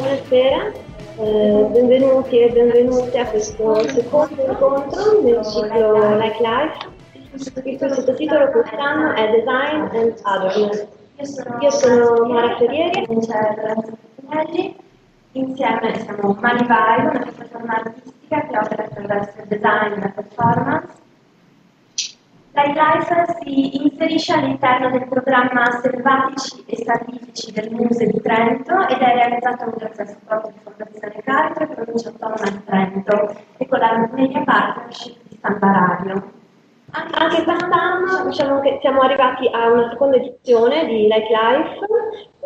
Buonasera, eh, benvenuti e benvenute a questo secondo incontro del ciclo Like Life. Il cui sottotitolo quest'anno è Design and Otherness. Io sono Mara Ferrieri. Insieme siamo Mani Vai, una piattaforma artistica che opera attraverso il design e la performance Life si inserisce all'interno del programma Selvatici e Salvifici del Muse di Trento ed è realizzato grazie al supporto di Fondazione Carico e Provincia Autonoma di Trento e con la media partnership di Stampa Radio. Anche quest'anno diciamo che siamo arrivati a una seconda edizione di Like Life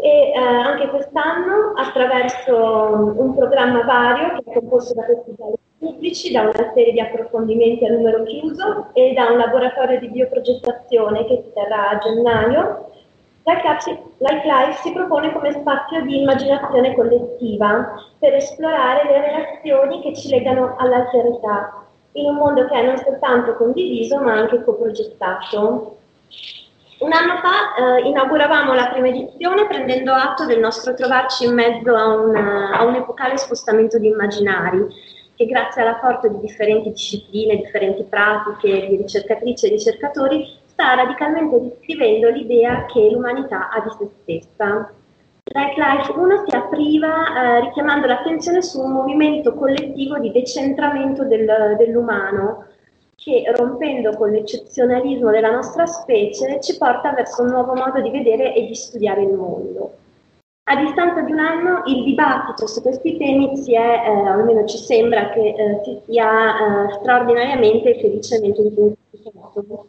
e eh, anche quest'anno attraverso un programma vario che è composto da questi pubblici, da una serie di approfondimenti a numero chiuso e da un laboratorio di bioprogettazione che si terrà a gennaio, Like Life si propone come spazio di immaginazione collettiva per esplorare le relazioni che ci legano all'alterità, in un mondo che è non soltanto condiviso ma anche coprogettato. Un anno fa eh, inauguravamo la prima edizione prendendo atto del nostro trovarci in mezzo a un, a un epocale spostamento di immaginari che grazie all'apporto di differenti discipline, differenti pratiche di ricercatrici e ricercatori sta radicalmente riscrivendo l'idea che l'umanità ha di se stessa. Like Life 1 si apriva eh, richiamando l'attenzione su un movimento collettivo di decentramento del, dell'umano che rompendo con l'eccezionalismo della nostra specie ci porta verso un nuovo modo di vedere e di studiare il mondo. A distanza di un anno il dibattito su questi temi si è, eh, almeno ci sembra che eh, si sia eh, straordinariamente e felicemente intensificato.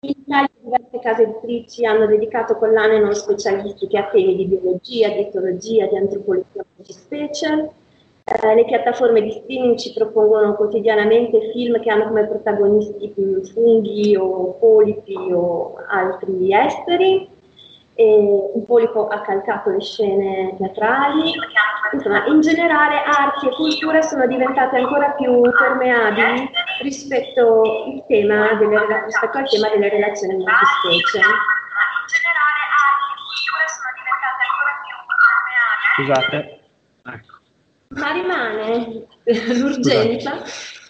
In Italia diverse case editrici hanno dedicato collane non specialistiche a temi di biologia, di etologia, di antropologia di specie. Eh, le piattaforme di streaming ci propongono quotidianamente film che hanno come protagonisti funghi o polipi o altri esteri un polipo ha calcato le scene teatrali, insomma in generale arti e culture sono diventate ancora più permeabili rispetto, tema delle, rispetto al tema delle relazioni multispecie. Scusate. Ma rimane l'urgenza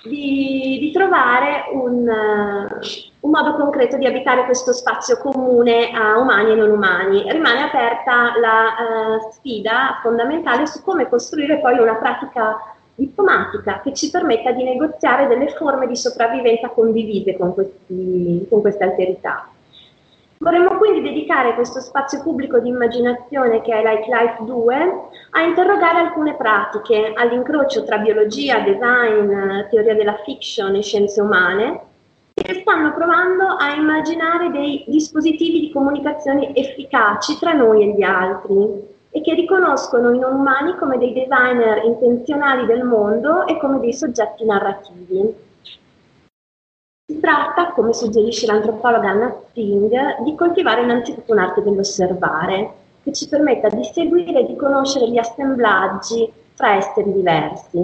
di, di trovare un, uh, un, modo concreto di abitare questo spazio comune a umani e non umani. Rimane aperta la uh, sfida fondamentale su come costruire poi una pratica diplomatica che ci permetta di negoziare delle forme di sopravvivenza condivise con, questi, con queste alterità. Vorremmo quindi dedicare questo spazio pubblico di immaginazione che è Like Life 2 a interrogare alcune pratiche all'incrocio tra biologia, design, teoria della fiction e scienze umane che stanno provando a immaginare dei dispositivi di comunicazione efficaci tra noi e gli altri e che riconoscono i non umani come dei designer intenzionali del mondo e come dei soggetti narrativi. Si tratta, come suggerisce l'antropologa Anna Sting, di coltivare innanzitutto un'arte dell'osservare, che ci permetta di seguire e di conoscere gli assemblaggi tra esseri diversi.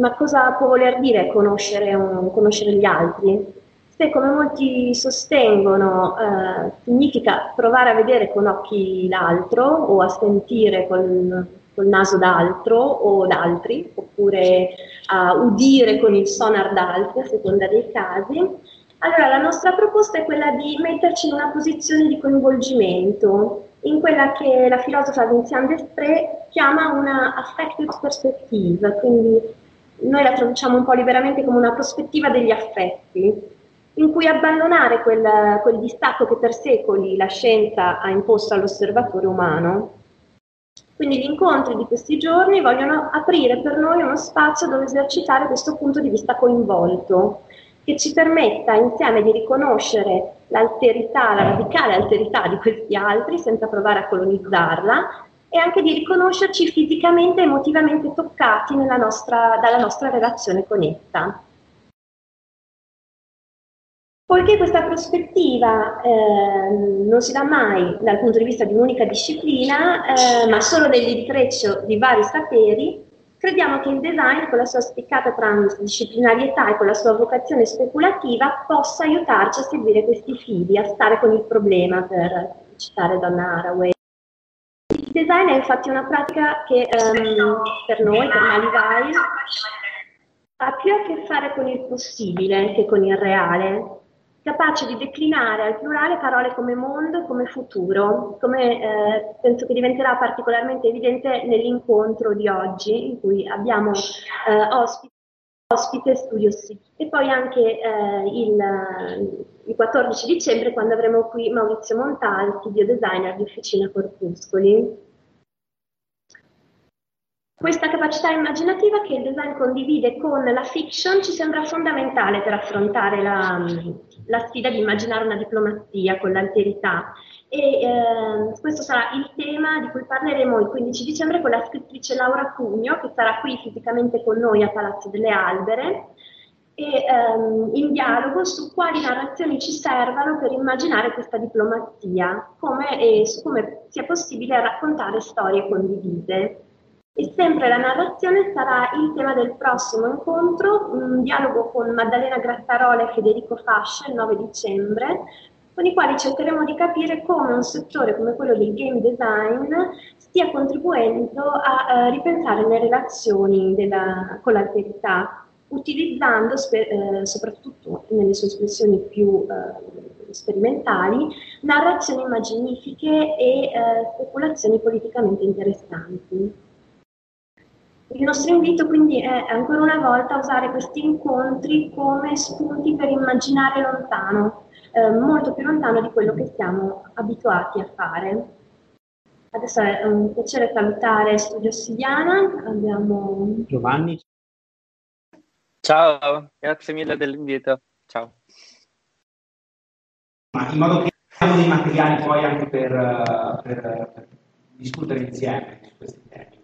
Ma cosa può voler dire conoscere, un, conoscere gli altri? Se, come molti sostengono, eh, significa provare a vedere con occhi l'altro o a sentire con col naso d'altro o d'altri, oppure a udire con il sonar d'altri, a seconda dei casi. Allora la nostra proposta è quella di metterci in una posizione di coinvolgimento, in quella che la filosofa Vinciane Desprez chiama una affected perspective, quindi noi la traduciamo un po' liberamente come una prospettiva degli affetti, in cui abbandonare quel, quel distacco che per secoli la scienza ha imposto all'osservatore umano quindi gli incontri di questi giorni vogliono aprire per noi uno spazio dove esercitare questo punto di vista coinvolto, che ci permetta insieme di riconoscere l'alterità, la radicale alterità di questi altri senza provare a colonizzarla e anche di riconoscerci fisicamente e emotivamente toccati nostra, dalla nostra relazione con essa. Poiché questa prospettiva eh, non si dà mai dal punto di vista di un'unica disciplina, eh, ma solo dell'intreccio di vari saperi, crediamo che il design, con la sua spiccata transdisciplinarietà e con la sua vocazione speculativa, possa aiutarci a seguire questi fili, a stare con il problema, per citare Donna Haraway. Il design è infatti una pratica che um, per noi, per Malivai, ha più a che fare con il possibile che con il reale, capace di declinare al plurale parole come mondo, come futuro, come eh, penso che diventerà particolarmente evidente nell'incontro di oggi, in cui abbiamo eh, ospiti ospite Studio C. E poi anche eh, il, il, 14 dicembre quando avremo qui Maurizio Montalti, biodesigner di Officina Corpuscoli. Questa capacità immaginativa che il design condivide con la fiction ci sembra fondamentale per affrontare la, la sfida di immaginare una diplomazia con l'alterità e eh, questo sarà il tema di cui parleremo il 15 dicembre con la scrittrice Laura Cugno che sarà qui fisicamente con noi a Palazzo delle Albere e ehm, in dialogo su quali narrazioni ci servano per immaginare questa diplomazia come, e su come sia possibile raccontare storie condivise. E sempre la narrazione sarà il tema del prossimo incontro, un dialogo con Maddalena Grattarola e Federico Fascia il 9 dicembre, con i quali cercheremo di capire come un settore come quello del game design stia contribuendo a uh, ripensare le relazioni della, con l'alterità, utilizzando spe, eh, soprattutto nelle sue espressioni più eh, sperimentali narrazioni immaginifiche e eh, speculazioni politicamente interessanti. Il nostro invito quindi è ancora una volta usare questi incontri come spunti per immaginare lontano, eh, molto più lontano di quello che siamo abituati a fare. Adesso è un piacere salutare Studio Ossidiana, abbiamo Giovanni. Ciao, grazie mille dell'invito. Ciao. in modo che abbiamo dei materiali poi anche per, per, per discutere insieme su questi temi.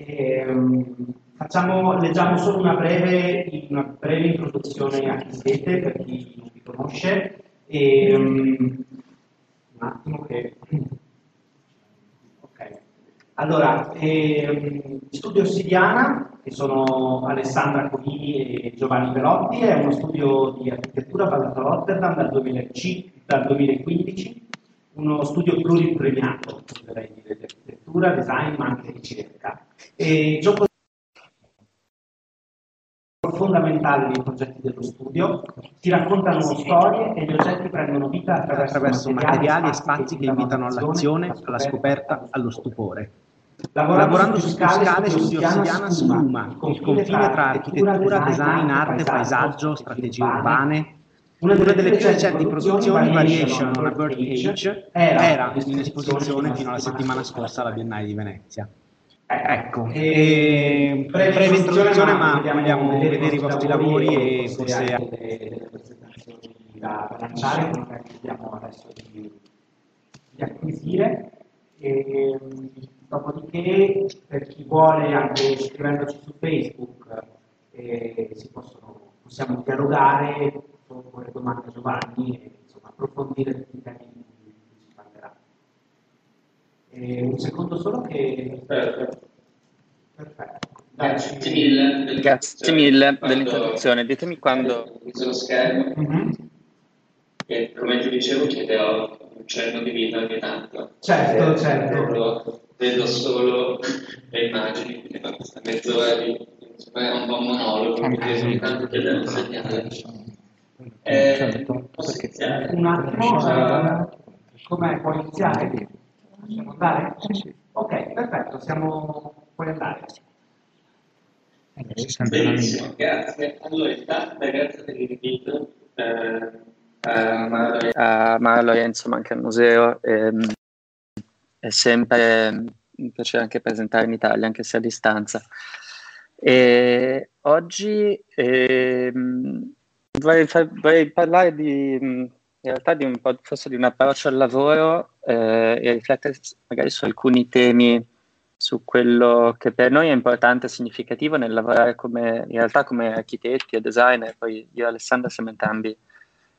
E, um, facciamo, leggiamo solo una breve, una breve, introduzione a chi siete, per chi non vi conosce. E, um, un attimo che... Ok. Allora, ehm, Studio Ossidiana, che sono Alessandra Conini e Giovanni Velotti, è uno studio di architettura basato a Rotterdam dal, 2005, dal 2015 uno studio pluripremiato, direi dire, di architettura, design, ma anche ricerca. E il gioco fondamentale dei progetti dello studio, si raccontano storie e gli oggetti prendono vita attraverso, attraverso materiali e spazi che invitano all'azione, alla scoperta, allo stupore. Lavorando, Lavorando su scale, Studio Ossidiana sfuma il confine tra architettura, design, arte, paesaggio, strategie urbane, una delle, delle più recenti produzioni, Variation on a Bird Age, era in esposizione fino alla settimana scorsa alla Biennale di Venezia. Ecco, e breve introduzione, ma vogliamo vedere i vostri lavori e forse delle presentazioni da lanciare, che magari vediamo adesso di, di acquisire. E, dopodiché, per chi vuole, anche scrivendoci su Facebook, eh, possono, possiamo dialogare con le domande Giovanni e insomma, approfondire tutti i temi di cui si parlerà. E un secondo solo che... Perfetto. Perfetto. Grazie mille, Grazie mille dell'introduzione. Ditemi quando... Uso lo schermo. Mm-hmm. E come ti dicevo chiederò un cenno di vita ogni tanto. Certo, eh, certo. Vedo, vedo solo le immagini, quindi fa questa mezz'ora di... È un po' monologo, quindi ogni tanto chiedevo un segnale. Eh, certo, perché un attimo, eh, come puoi iniziare? Possiamo andare? Sì, sì. Ok, perfetto, siamo... puoi andare. Benissimo, grazie. Allora, intanto grazie per l'invito eh, a Mara Lorenzo, ma anche al museo. Ehm, è sempre un piacere anche presentare in Italia, anche se a distanza. E oggi ehm, vorrei, far, vorrei parlare di, in realtà di un po' forse di un approccio al lavoro eh, e riflettere magari su alcuni temi, su quello che per noi è importante e significativo nel lavorare come, in realtà come architetti e designer. Poi io e Alessandra siamo entrambi,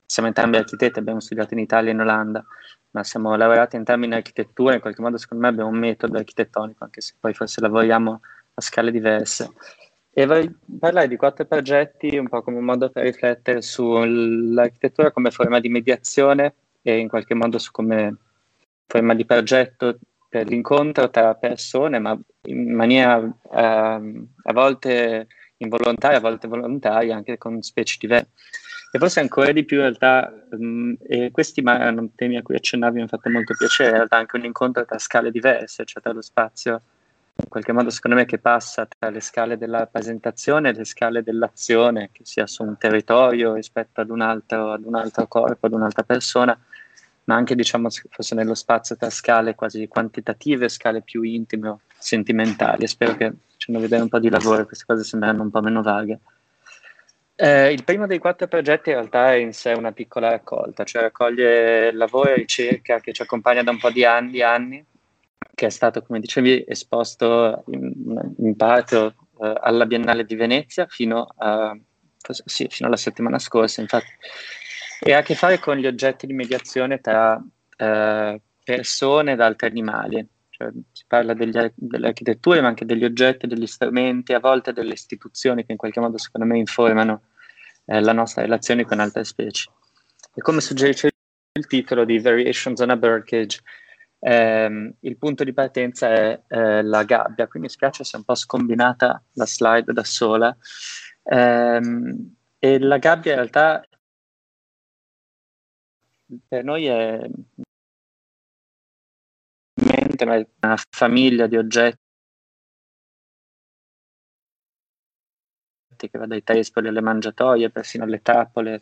siamo entrambi architetti, abbiamo studiato in Italia e in Olanda, ma siamo lavorati entrambi in architettura, in qualche modo secondo me abbiamo un metodo architettonico, anche se poi forse lavoriamo a scale diverse. E vorrei parlare di quattro progetti un po' come un modo per riflettere sull'architettura come forma di mediazione e in qualche modo su come forma di progetto per l'incontro tra persone, ma in maniera uh, a volte involontaria, a volte volontaria, anche con specie diverse. E forse ancora di più in realtà, um, e questi erano temi a cui accennavi, mi hanno fatto molto piacere, in realtà anche un incontro tra scale diverse, cioè tra lo spazio, in qualche modo secondo me che passa tra le scale della rappresentazione e le scale dell'azione, che sia su un territorio rispetto ad un altro, ad un altro corpo, ad un'altra persona, ma anche diciamo forse nello spazio tra scale quasi quantitative, scale più intime o sentimentali. Spero che facendo vedere un po' di lavoro queste cose sembrano un po' meno vaghe. Eh, il primo dei quattro progetti in realtà è in sé una piccola raccolta, cioè raccoglie lavoro e ricerca che ci accompagna da un po' di anni, anni che è stato, come dicevi, esposto in, in parte uh, alla Biennale di Venezia fino, a, sì, fino alla settimana scorsa, infatti e ha a che fare con gli oggetti di mediazione tra eh, persone ed altri animali. Cioè, si parla degli, delle architetture, ma anche degli oggetti, degli strumenti, a volte delle istituzioni che in qualche modo, secondo me, informano eh, la nostra relazione con altre specie. E come suggerisce il titolo di Variations on a Birdcage, ehm, il punto di partenza è eh, la gabbia, quindi mi spiace se è un po' scombinata la slide da sola. Ehm, e la gabbia in realtà per noi è una famiglia di oggetti che va dai tespoli alle mangiatoie, persino alle trappole,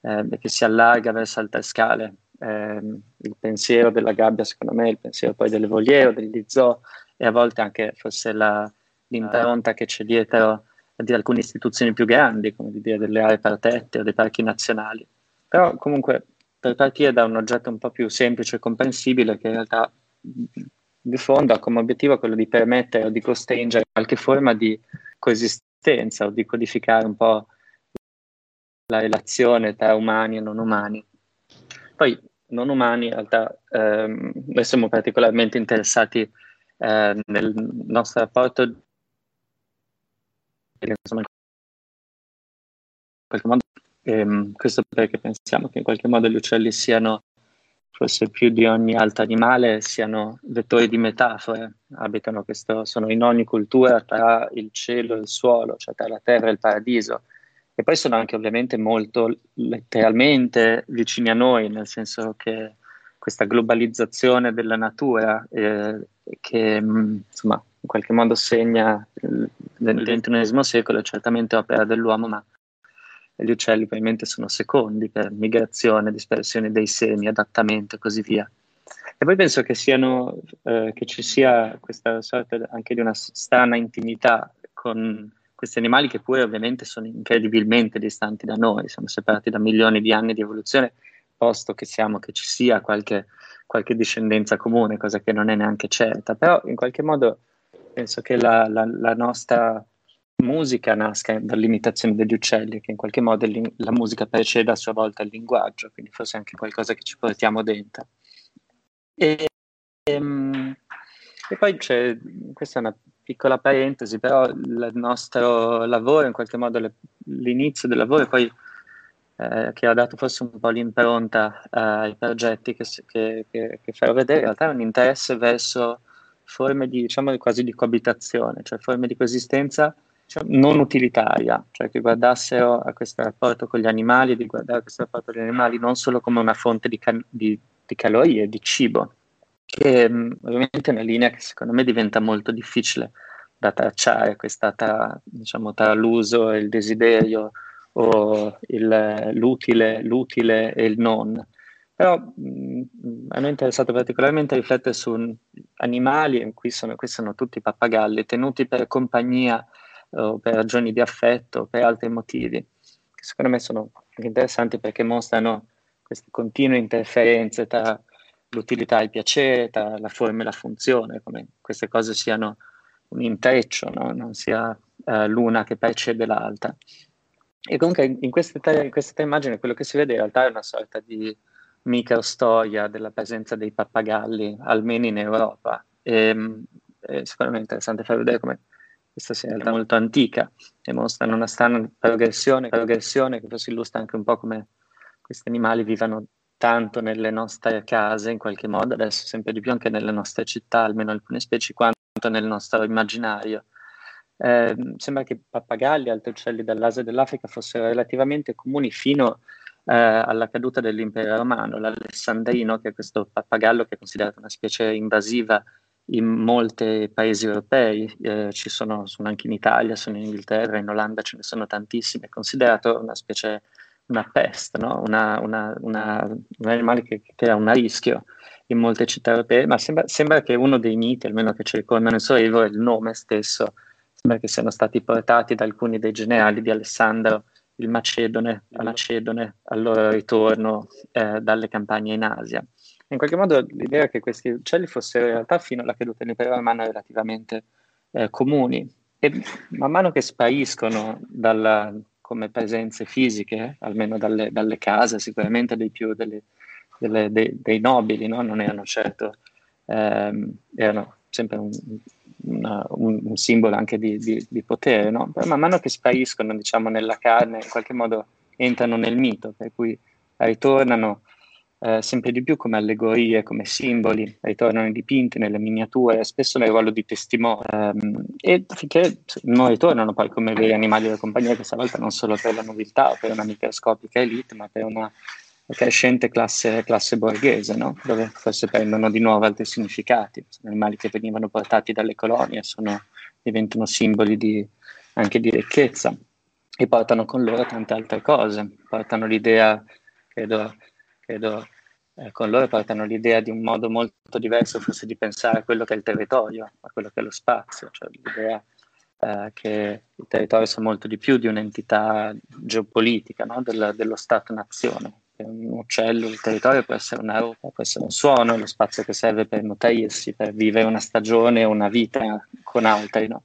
eh, che si allarga verso altre scale. Eh, il pensiero della gabbia, secondo me, il pensiero poi delle voliere, degli zoo e a volte anche forse la, l'impronta che c'è dietro di alcune istituzioni più grandi, come dire delle aree protette o dei parchi nazionali. Però comunque per partire da un oggetto un po' più semplice e comprensibile che in realtà di fondo ha come obiettivo quello di permettere o di costringere qualche forma di coesistenza o di codificare un po' la relazione tra umani e non umani. Poi non umani in realtà ehm, noi siamo particolarmente interessati eh, nel nostro rapporto insomma, in qualche modo ehm, questo perché pensiamo che in qualche modo gli uccelli siano, forse più di ogni altro animale, siano vettori di metafore, abitano questo, sono in ogni cultura tra il cielo e il suolo, cioè tra la terra e il paradiso. E poi sono anche ovviamente molto letteralmente vicini a noi, nel senso che questa globalizzazione della natura eh, che insomma in qualche modo segna il XXI secolo è certamente opera dell'uomo, ma gli uccelli probabilmente sono secondi per migrazione, dispersione dei semi, adattamento e così via. E poi penso che, siano, eh, che ci sia questa sorta anche di una strana intimità con questi animali che pure ovviamente sono incredibilmente distanti da noi, siamo separati da milioni di anni di evoluzione, posto che siamo che ci sia qualche, qualche discendenza comune, cosa che non è neanche certa, però in qualche modo penso che la, la, la nostra musica nasca dall'imitazione degli uccelli, che in qualche modo la musica precede a sua volta il linguaggio, quindi forse anche qualcosa che ci portiamo dentro. E, e, ehm, e poi c'è, questa è una piccola parentesi, però il nostro lavoro, in qualche modo le, l'inizio del lavoro, poi eh, che ha dato forse un po' l'impronta eh, ai progetti che, che, che, che farò vedere, in realtà è un interesse verso forme di, diciamo, quasi di coabitazione, cioè forme di coesistenza cioè, non utilitaria, cioè che guardassero a questo rapporto con gli animali, di guardare a questo rapporto con gli animali non solo come una fonte di, can- di, di calorie, di cibo, che mm, ovviamente è una linea che secondo me diventa molto difficile da tracciare, questa tra, diciamo, tra l'uso e il desiderio o il, l'utile, l'utile e il non. Però mh, mm, a noi è interessato particolarmente riflettere su animali, in cui sono, qui sono tutti pappagalli, tenuti per compagnia o per ragioni di affetto o per altri motivi, che secondo me sono interessanti perché mostrano queste continue interferenze tra l'utilità e il piacere, tra la forma e la funzione, come queste cose siano un intreccio, no? non sia uh, l'una che precede l'altra. E comunque in queste, tre, in queste tre immagini quello che si vede in realtà è una sorta di microstoria della presenza dei pappagalli, almeno in Europa. E, e secondo me è interessante far vedere come questa sia in realtà molto antica e mostrano una strana progressione, progressione che si illustra anche un po' come questi animali vivano tanto nelle nostre case, in qualche modo, adesso sempre di più anche nelle nostre città, almeno alcune specie, quanto nel nostro immaginario. Eh, sembra che pappagalli e altri uccelli dall'Asia e dell'Africa fossero relativamente comuni fino eh, alla caduta dell'impero romano. L'alessandrino, che è questo pappagallo che è considerato una specie invasiva in molti paesi europei, eh, ci sono, sono, anche in Italia, sono in Inghilterra, in Olanda ce ne sono tantissime, è considerato una specie, una peste, no? una, una, una, un animale che, che crea un rischio in molte città europee, ma sembra, sembra, che uno dei miti, almeno che circondano il suo arrivo, è il nome stesso, sembra che siano stati portati da alcuni dei generali di Alessandro il Macedone, a Macedone al loro ritorno eh, dalle campagne in Asia. In qualche modo l'idea che questi uccelli fossero in realtà fino alla caduta dell'impero romano relativamente eh, comuni e man mano che spariscono dalla, come presenze fisiche, almeno dalle, dalle, case, sicuramente dei più delle, delle, dei, dei, nobili, no? non erano certo, ehm, erano sempre un, una, un, un, simbolo anche di, di, di potere, no? Però man mano che spariscono, diciamo, nella carne, in qualche modo entrano nel mito, per cui ritornano eh, sempre di più come allegorie, come simboli, ritornano dipinti nelle miniature, spesso nel ruolo di testimone, ehm, e finché non ritornano poi come veri animali da compagnia, questa volta non solo per la nobiltà o per una microscopica elite, ma per una crescente classe, classe borghese, no? dove forse prendono di nuovo altri significati. Sono animali che venivano portati dalle colonie, sono, diventano simboli di, anche di ricchezza e portano con loro tante altre cose. Portano l'idea, credo, credo eh, con loro portano l'idea di un modo molto diverso forse di pensare a quello che è il territorio, a quello che è lo spazio, cioè l'idea eh, che il territorio sia molto di più di un'entità geopolitica no? Del, dello Stato-nazione. Un uccello il territorio può essere una ruota, può essere un suono, lo spazio che serve per nutrirsi, per vivere una stagione, una vita con altri. No?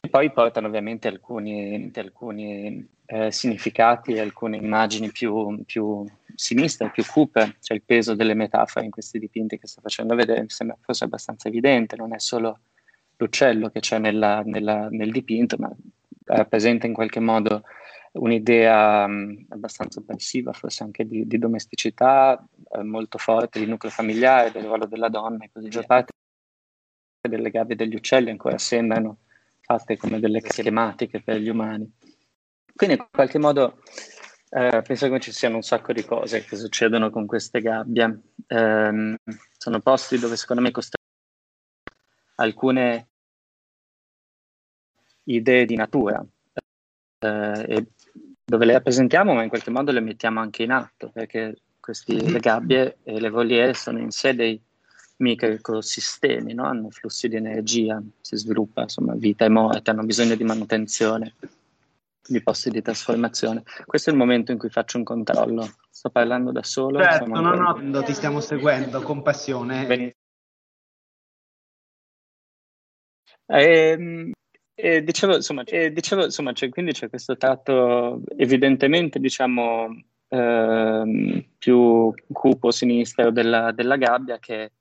E poi portano ovviamente alcuni, alcuni eh, significati, alcune immagini più, più sinistre, più cupe, cioè il peso delle metafore in questi dipinti che sto facendo vedere mi sembra forse abbastanza evidente, non è solo l'uccello che c'è nella, nella, nel dipinto, ma rappresenta in qualche modo un'idea um, abbastanza oppressiva, forse anche di, di domesticità, eh, molto forte, di nucleo familiare, del ruolo della donna e così via. Parte delle gabbie degli uccelli ancora sembrano fatte come delle schematiche per gli umani. Quindi in qualche modo eh, penso che ci siano un sacco di cose che succedono con queste gabbie. Eh, sono posti dove secondo me costruiscono alcune idee di natura eh, e dove le rappresentiamo ma in qualche modo le mettiamo anche in atto perché queste, le gabbie e le voliere sono in sé dei microecosistemi, no? hanno flussi di energia, si sviluppa insomma vita e morte, hanno bisogno di manutenzione di posti di trasformazione. Questo è il momento in cui faccio un controllo. Sto parlando da solo. Certo, no, no, ti stiamo seguendo con passione. Benissimo. E, e dicevo, insomma, e dicevo, insomma c'è, quindi c'è questo tratto evidentemente, diciamo, eh, più cupo sinistro della, della gabbia che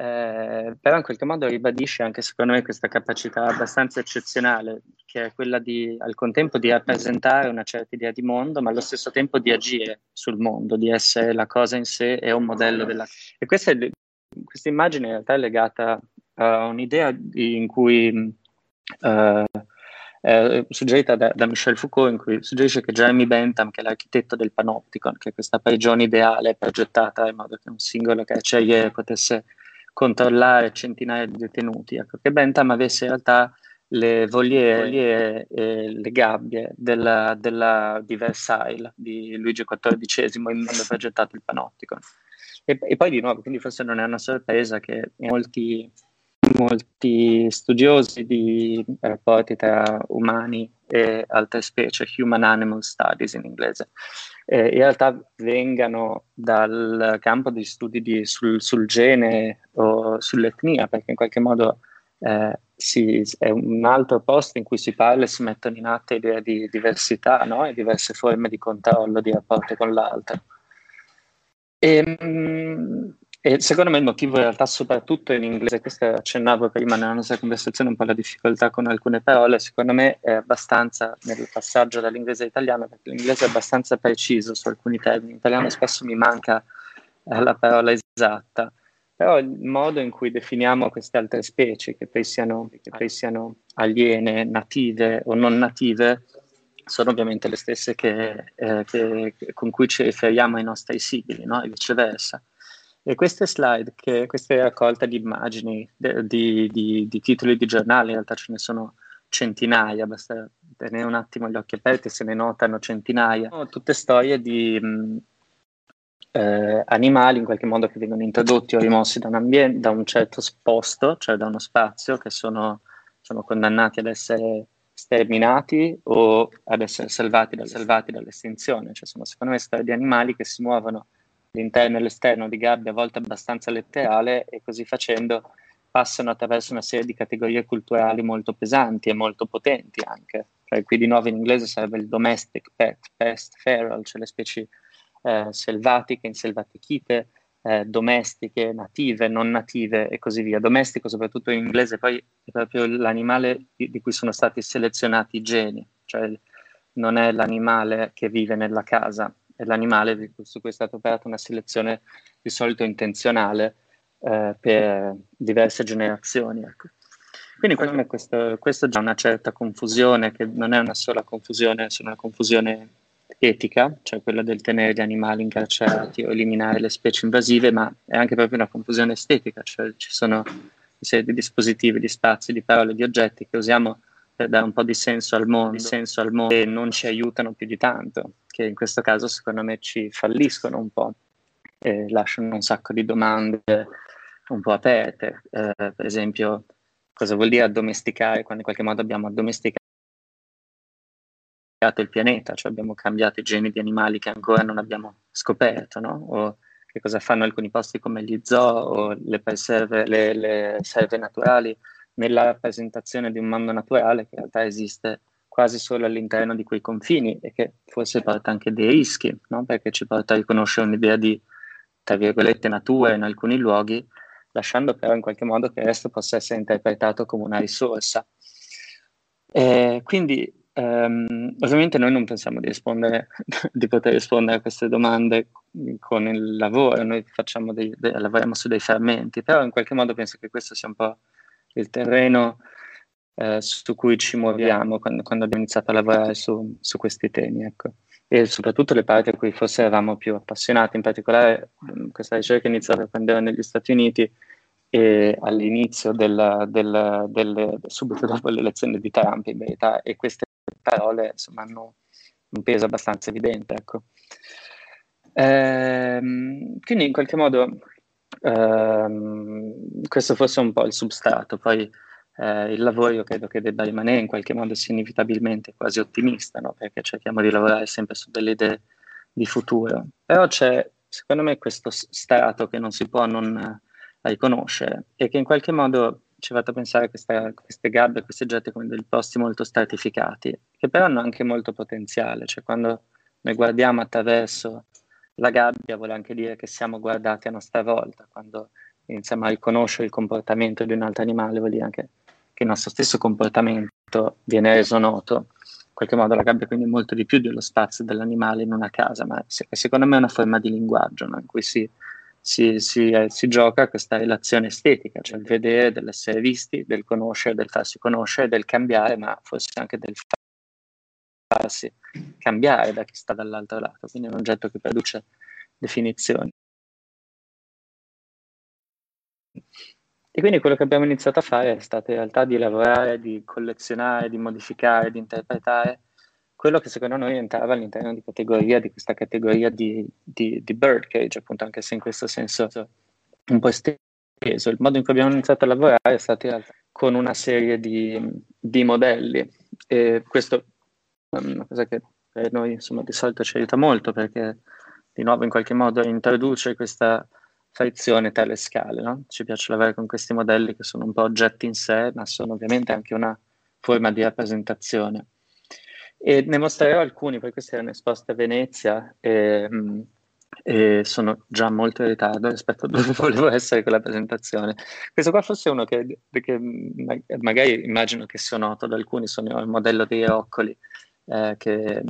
eh, però in qualche modo ribadisce anche secondo me questa capacità abbastanza eccezionale, che è quella di al contempo di rappresentare una certa idea di mondo, ma allo stesso tempo di agire sul mondo, di essere la cosa in sé e un modello della... E questa, è, questa immagine in realtà è legata a un'idea in cui... Uh, eh, suggerita da, da, Michel Foucault, in cui suggerisce che Jeremy Bentham, che è l'architetto del Panopticon, che è questa prigione ideale progettata in modo che un singolo carceriere potesse controllare centinaia di detenuti. Ecco, che Bentham avesse in realtà le voliere, e le gabbie della, della, di Versailles di Luigi XIV in modo progettato il Panopticon. E, e, poi di nuovo, quindi forse non è una sorpresa che molti, molti studiosi di rapporti tra umani e altre specie, Human Animal Studies in inglese, eh, in realtà vengano dal campo di studi di, sul, sul, gene o sull'etnia, perché in qualche modo eh, si, è un altro posto in cui si parla e si mettono in atto idee di diversità no? e diverse forme di controllo, di rapporto con l'altro. E, ehm, e secondo me il motivo in realtà soprattutto in inglese, questo accennavo prima nella nostra conversazione un po' la difficoltà con alcune parole, secondo me è abbastanza nel passaggio dall'inglese all'italiano, perché l'inglese è abbastanza preciso su alcuni termini, in italiano spesso mi manca eh, la parola esatta, però il modo in cui definiamo queste altre specie, che poi siano, che poi siano aliene, native o non native, sono ovviamente le stesse che, eh, che, con cui ci riferiamo ai nostri simili, no? e viceversa. E queste slide, che, queste raccolte di immagini, di, di, di, titoli di giornali, in realtà ce ne sono centinaia, basta tenere un attimo gli occhi aperti, se ne notano centinaia. Sono tutte storie di mh, eh, animali in qualche modo che vengono introdotti o rimossi da un, ambiente, da un certo posto, cioè da uno spazio, che sono, sono condannati ad essere sterminati o ad essere salvati, da, salvati dall'estinzione. Cioè sono secondo me storie di animali che si muovono l'interno e l'esterno di gabbia a volte abbastanza letterale e così facendo passano attraverso una serie di categorie culturali molto pesanti e molto potenti anche. Cioè, qui di nuovo in inglese sarebbe il domestic pet, pest, feral, cioè le specie eh, selvatiche, inselvatichite, eh, domestiche, native, non native e così via. Domestico soprattutto in inglese poi è proprio l'animale di, di cui sono stati selezionati i geni, cioè non è l'animale che vive nella casa, l'animale su cui è stata operata una selezione di solito intenzionale eh, per diverse generazioni. Ecco. Quindi questo, questo già una certa confusione, che non è una sola confusione, è una confusione etica, cioè quella del tenere gli animali incarcerati o eliminare le specie invasive, ma è anche proprio una confusione estetica, cioè ci sono una serie di dispositivi, di spazi, di parole, di oggetti che usiamo per dare un po' di senso al mondo, senso al mondo e non ci aiutano più di tanto che in questo caso secondo me ci falliscono un po', e lasciano un sacco di domande un po' aperte. Eh, per esempio, cosa vuol dire addomesticare quando in qualche modo abbiamo addomesticato il pianeta, cioè abbiamo cambiato i geni di animali che ancora non abbiamo scoperto, no? O che cosa fanno alcuni posti come gli zoo o le, preserve, le, le serve naturali nella rappresentazione di un mondo naturale che in realtà esiste quasi solo all'interno di quei confini e che forse porta anche dei rischi, no? perché ci porta a riconoscere un'idea di, tra virgolette, natura in alcuni luoghi, lasciando però in qualche modo che il resto possa essere interpretato come una risorsa. E quindi Um, ovviamente noi non pensiamo di, di poter rispondere a queste domande con il lavoro, noi dei, dei, lavoriamo su dei fermenti, però in qualche modo penso che questo sia un po' il terreno eh, su cui ci muoviamo quando, quando, abbiamo iniziato a lavorare su, su questi temi. Ecco. E soprattutto le parti a cui forse eravamo più appassionati, in particolare mm, questa ricerca è iniziata a prendere negli Stati Uniti e all'inizio del, del, del, subito dopo l'elezione di Trump in verità e queste parole insomma, hanno un peso abbastanza evidente. Ecco. Ehm, quindi in qualche modo ehm, questo fosse un po' il substrato, poi eh, il lavoro io credo che debba rimanere in qualche modo inevitabilmente quasi ottimista, no? perché cerchiamo di lavorare sempre su delle idee di futuro. Però c'è, secondo me, questo strato che non si può non eh, riconoscere e che in qualche modo ci ha fatto pensare a questa, queste gabbie, a questi oggetti come dei posti molto stratificati, che però hanno anche molto potenziale, cioè quando noi guardiamo attraverso la gabbia vuole anche dire che siamo guardati a nostra volta, quando iniziamo a riconoscere il comportamento di un altro animale vuol dire anche che il nostro stesso comportamento viene reso noto. In qualche modo la gabbia quindi è molto di più dello spazio dell'animale in una casa, ma secondo me è una forma di linguaggio no? in cui si, si, si, eh, si, gioca questa relazione estetica, cioè il vedere, dell'essere visti, del conoscere, del farsi conoscere, del cambiare, ma forse anche del farsi cambiare da chi sta dall'altro lato. Quindi è un oggetto che produce definizioni. E quindi quello che abbiamo iniziato a fare è stato in realtà di lavorare, di collezionare, di modificare, di interpretare quello che secondo noi entrava all'interno di categoria, di questa categoria di, di, di birdcage, appunto, anche se in questo senso un po' esteso. Il modo in cui abbiamo iniziato a lavorare è stato in realtà con una serie di, di modelli e questo è una cosa che per noi insomma di solito ci aiuta molto perché di nuovo in qualche modo introduce questa frizione tra le scale. No? Ci piace lavorare con questi modelli che sono un po' oggetti in sé, ma sono ovviamente anche una forma di rappresentazione. E ne mostrerò alcuni, poi questi erano esposti a Venezia e, e sono già molto in ritardo rispetto a dove volevo essere con la presentazione. Questo qua forse è uno che, che magari immagino che sia noto ad alcuni, sono il modello dei roccoli, eh, che,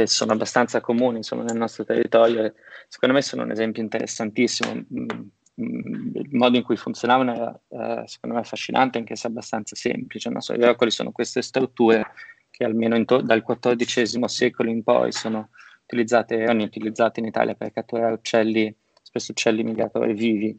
che, sono abbastanza comuni insomma, nel nostro territorio e secondo me sono un esempio interessantissimo. Il modo in cui funzionavano era eh, secondo me affascinante anche se abbastanza semplice. No? I roccoli sono queste strutture che almeno to- dal XIV secolo in poi sono utilizzate, erano utilizzate in Italia per catturare uccelli, spesso uccelli migratori vivi.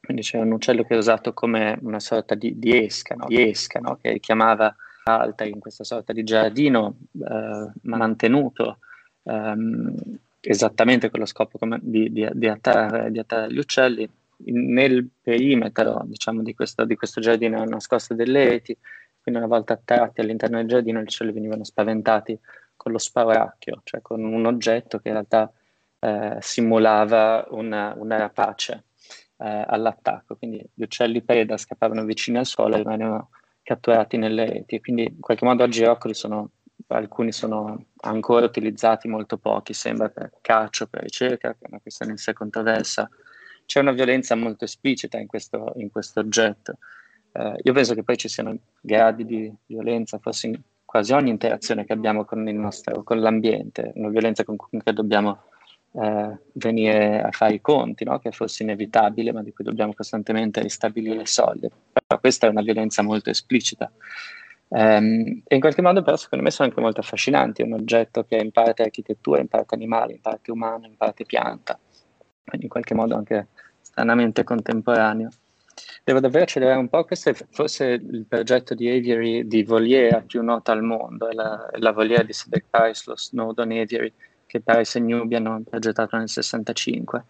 Quindi c'era un uccello che era usato come una sorta di, di esca, no? di esca no? che richiamava alta in questa sorta di giardino eh, mantenuto ehm, esattamente con lo scopo di, di, di, attrarre, di, attrarre, gli uccelli. Nel perimetro diciamo, di, questo, di questo giardino erano nascoste delle reti, quindi una volta attratti all'interno del giardino gli uccelli venivano spaventati con lo spauracchio, cioè con un oggetto che in realtà eh, simulava una, una rapace eh, all'attacco. Quindi gli uccelli preda scappavano vicini al suolo e rimanevano catturati nelle reti. Quindi in qualche modo oggi i roccoli sono, alcuni sono ancora utilizzati, molto pochi, sembra per caccio, per ricerca, che è una questione in sé controversa. C'è una violenza molto esplicita in questo, in questo oggetto. Eh, io penso che poi ci siano gradi di violenza, forse in quasi ogni interazione che abbiamo con, nostro, con l'ambiente, una violenza con cui dobbiamo eh, venire a fare i conti, no? che fosse inevitabile, ma di cui dobbiamo costantemente ristabilire soglie. Però questa è una violenza molto esplicita. Um, e in qualche modo però secondo me sono anche molto affascinanti, è un oggetto che è in parte architettura, in parte animale, in parte umano, in parte pianta, quindi in qualche modo anche stranamente contemporaneo. Devo davvero accelerare un po', questo è forse il progetto di aviary di voliera più nota al mondo, è la, la voliera di Cedric Paris, lo Snowdon Aviary, che Paris e Newbie hanno progettato nel 65.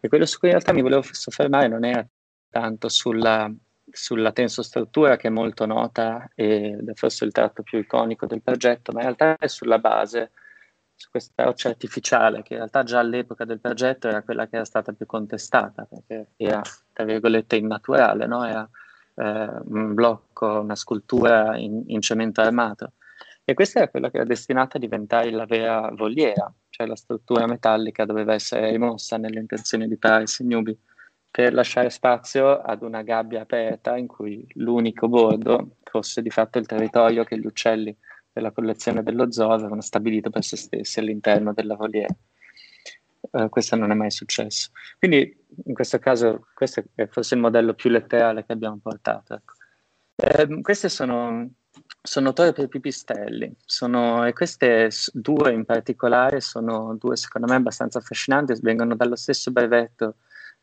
E quello su cui in realtà mi volevo soffermare non era tanto sulla, sulla tensostruttura che è molto nota ed è forse il tratto più iconico del progetto, ma in realtà è sulla base su questa roccia artificiale che in realtà già all'epoca del progetto era quella che era stata più contestata perché era tra virgolette innaturale, no? era eh, un blocco, una scultura in, in, cemento armato e questa era quella che era destinata a diventare la vera voliera, cioè la struttura metallica doveva essere rimossa nelle intenzioni di Paris e Newby per lasciare spazio ad una gabbia aperta in cui l'unico bordo fosse di fatto il territorio che gli uccelli della collezione dello zoo avevano stabilito per se stessi all'interno della voliera. Uh, questo non è mai successo. Quindi in questo caso questo è forse il modello più letterale che abbiamo portato. Ecco. Eh, queste sono, sono torri per pipistrelli sono, e queste due in particolare sono due secondo me abbastanza affascinanti, vengono dallo stesso brevetto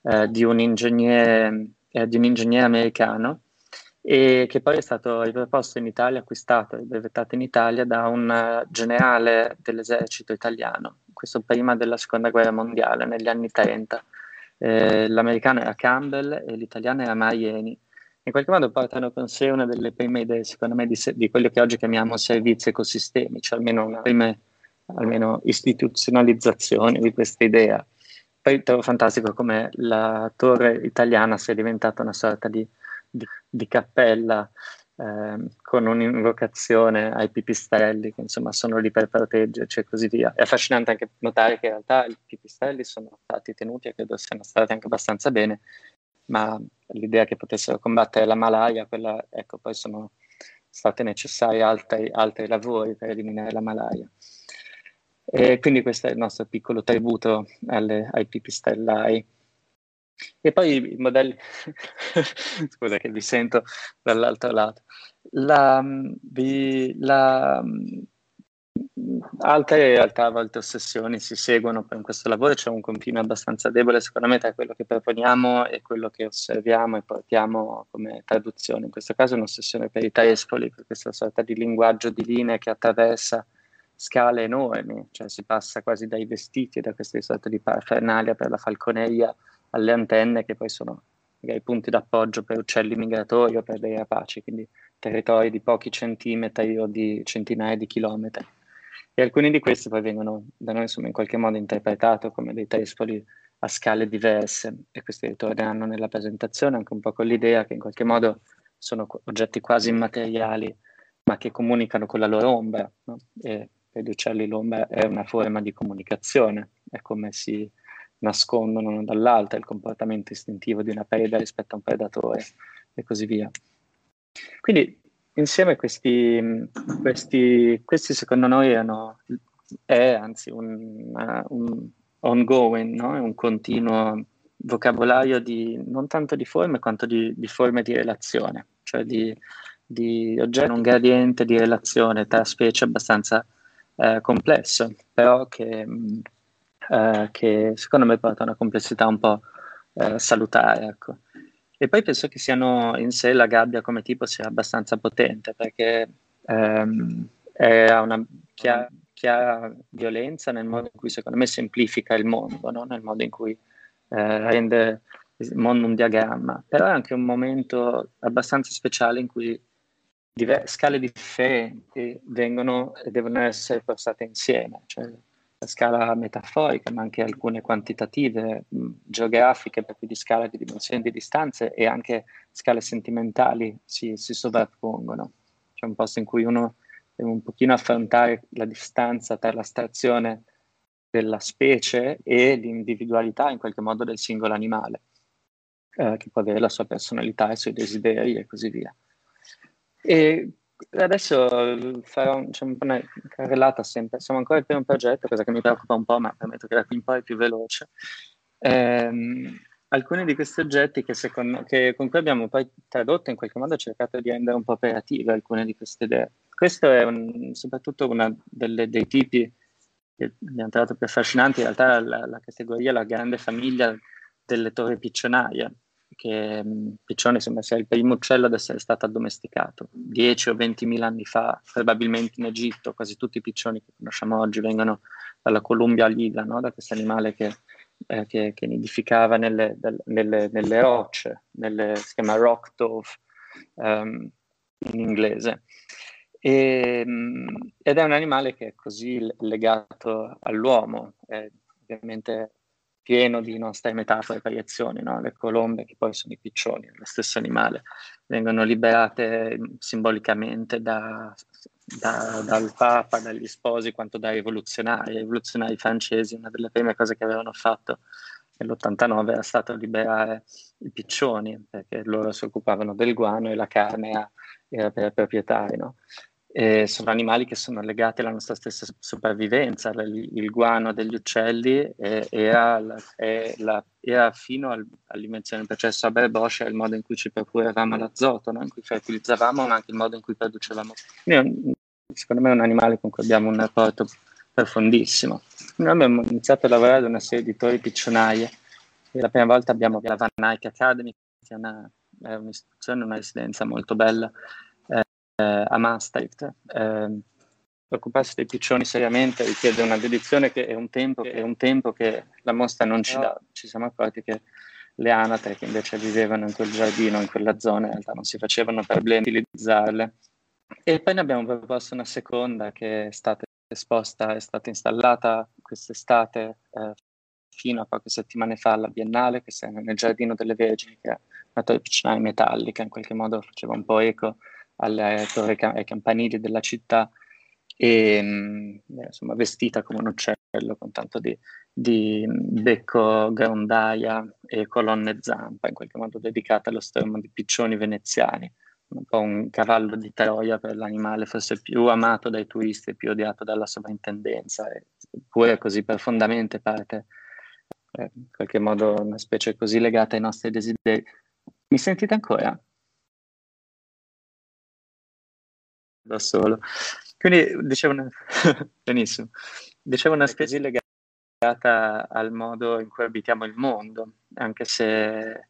eh, di, un ingegnere, eh, di un ingegnere americano e che poi è stato riproposto in Italia, acquistato e brevettato in Italia da un generale dell'esercito italiano, questo prima della seconda guerra mondiale, negli anni 30. Eh, l'americano era Campbell e l'italiano era Marieni. In qualche modo portano con sé una delle prime idee, secondo me, di, di quello che oggi chiamiamo servizi ecosistemici, almeno una prime almeno istituzionalizzazione di questa idea. Poi trovo fantastico come la torre italiana sia diventata una sorta di di, di cappella eh, con un'invocazione ai pipistrelli che insomma sono lì per proteggerci e così via. È affascinante anche notare che in realtà i pipistrelli sono stati tenuti e credo siano stati anche abbastanza bene, ma l'idea che potessero combattere la malaria, quella, ecco, poi sono stati necessari altri, altri lavori per eliminare la malaria. E quindi questo è il nostro piccolo tributo alle, ai pipistrellai. E poi i modelli, scusa che vi sento dall'altro lato, la, la, altre realtà, a volte ossessioni si seguono in questo lavoro, c'è un confine abbastanza debole secondo me tra quello che proponiamo e quello che osserviamo e portiamo come traduzione. In questo caso è un'ossessione per i tespoli, per questa sorta di linguaggio di linee che attraversa scale enormi, cioè si passa quasi dai vestiti, da queste sorte di parafernalia per la falconeria alle antenne che poi sono magari punti d'appoggio per uccelli migratori o per dei rapaci, quindi territori di pochi centimetri o di centinaia di chilometri. E alcuni di questi poi vengono da noi insomma in qualche modo interpretati come dei tespoli a scale diverse e questi ritorneranno nella presentazione anche un po' con l'idea che in qualche modo sono oggetti quasi immateriali ma che comunicano con la loro ombra no? e per gli uccelli l'ombra è una forma di comunicazione è come si nascondono l'uno dall'altro, il comportamento istintivo di una preda rispetto a un predatore e così via. Quindi insieme questi, questi, questi secondo noi erano, è anzi un, un ongoing, no? un continuo vocabolario di, non tanto di forme quanto di, di forme di relazione, cioè di, di oggetto, un gradiente di relazione tra specie abbastanza eh, complesso, però che, eh, che, secondo me porta a una complessità un po' eh, salutare. Ecco. E poi penso che siano in sé la gabbia come tipo sia abbastanza potente perché ehm, ha una chiara, chiara, violenza nel modo in cui secondo me semplifica il mondo, no? nel modo in cui eh, rende il mondo un diagramma, però è anche un momento abbastanza speciale in cui diver- scale differenti vengono e devono essere portate insieme, cioè scala metaforica, ma anche alcune quantitative, mh, geografiche, per cui di scala di dimensioni di distanze e anche scale sentimentali si, si sovrappongono. C'è un posto in cui uno deve un pochino affrontare la distanza tra l'astrazione della specie e l'individualità in qualche modo del singolo animale, eh, che può avere la sua personalità, i suoi desideri e così via. E adesso farò diciamo, un po' una carrellata sempre. Siamo ancora al primo progetto, cosa che mi preoccupa un po', ma permetto che da qui in poi è più veloce. Ehm, alcuni di questi oggetti che, secondo, che con cui abbiamo poi tradotto in qualche modo cercato di rendere un po' operative alcune di queste idee. Questo è un, soprattutto uno dei tipi che abbiamo trovato più affascinanti, in realtà la, la categoria, la grande famiglia delle torri piccionaie, che mh, Piccione sembra sia il primo uccello ad essere stato addomesticato. 10 o 20 mila anni fa, probabilmente in Egitto, quasi tutti i piccioni che conosciamo oggi vengono dalla Columbia liga, no? da questo animale che, eh, che, che nidificava nelle, nelle, nelle, rocce, nelle, si chiama rock dove um, in inglese. E, ed è un animale che è così legato all'uomo, è ovviamente pieno di nostre metafore e variazioni, no? le colombe che poi sono i piccioni, lo stesso animale, vengono liberate simbolicamente da, da, dal Papa, dagli sposi, quanto dai rivoluzionari. I rivoluzionari francesi, una delle prime cose che avevano fatto nell'89 era stato liberare i piccioni, perché loro si occupavano del guano e la carne era per i proprietari. No? Eh, sono animali che sono legati alla nostra stessa sopravvivenza. Il, il guano degli uccelli eh, era, la, era, fino al, all'invenzione del processo Haber-Bosch il modo in cui ci procuravamo l'azoto, no? in cui fertilizzavamo, ma anche il modo in cui producevamo. Quindi, secondo me è un animale con cui abbiamo un rapporto profondissimo. Noi abbiamo iniziato a lavorare ad una serie di tori piccionaie. La prima volta abbiamo la Van Eyck Academy, che è, una, è un'istituzione, una residenza molto bella a Maastricht. Eh, occuparsi dei piccioni seriamente richiede una dedizione che è un tempo, che, un tempo che la mostra non ci dà. Ci siamo accorti che le anatre che invece vivevano in quel giardino, in quella zona, in realtà non si facevano problemi a utilizzarle. E poi ne abbiamo proposto una seconda che è stata esposta, è stata installata quest'estate eh, fino a poche settimane fa alla Biennale, che è nel Giardino delle Vergini, che è una torre piccionaria metallica, in qualche modo faceva un po' eco alle torri ai campanili della città e mm, insomma vestita come un uccello con tanto di, di becco grondaia e colonne zampa, in qualche modo dedicata allo stermo di piccioni veneziani, un po' un cavallo di Troia per l'animale forse più amato dai turisti e più odiato dalla sovrintendenza, eppure così profondamente parte, eh, in qualche modo una specie così legata ai nostri desideri. Mi sentite ancora? Da solo. Quindi dicevo una... benissimo, dicevo una specie legata al modo in cui abitiamo il mondo, anche se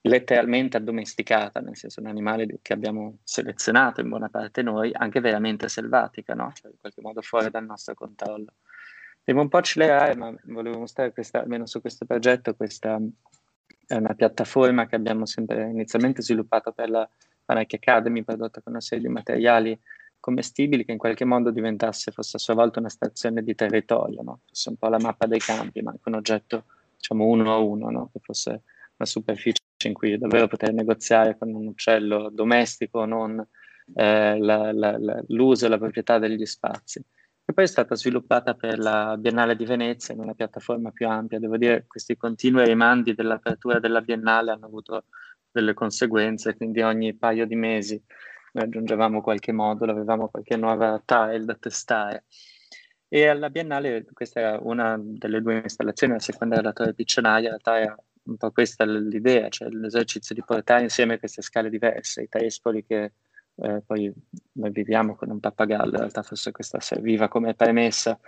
letteralmente addomesticata, nel senso un animale che abbiamo selezionato in buona parte noi, anche veramente selvatica, no? cioè in qualche modo fuori dal nostro controllo. Devo un po' accelerare, ma volevo mostrare questa, almeno su questo progetto, questa è una piattaforma che abbiamo sempre inizialmente sviluppato per la Nike Academy, prodotta con una serie di materiali commestibili che in qualche modo diventasse, fosse a sua volta una stazione di territorio, no? fosse un po' la mappa dei campi, ma anche un oggetto, diciamo, uno a uno, no? che fosse una superficie in cui davvero poter negoziare con un uccello domestico, non eh, la, la, la, l'uso e la proprietà degli spazi. che poi è stata sviluppata per la Biennale di Venezia in una piattaforma più ampia. Devo dire che questi continui rimandi dell'apertura della Biennale hanno avuto delle conseguenze, quindi ogni paio di mesi noi aggiungevamo qualche modulo, avevamo qualche nuova tile da testare. E alla Biennale, questa era una delle due installazioni, la seconda era la Torre Piccionaia, in realtà era un po' questa l'idea, cioè l'esercizio di portare insieme queste scale diverse, i tespoli che eh, poi noi viviamo con un pappagallo, in realtà forse questa serviva come premessa,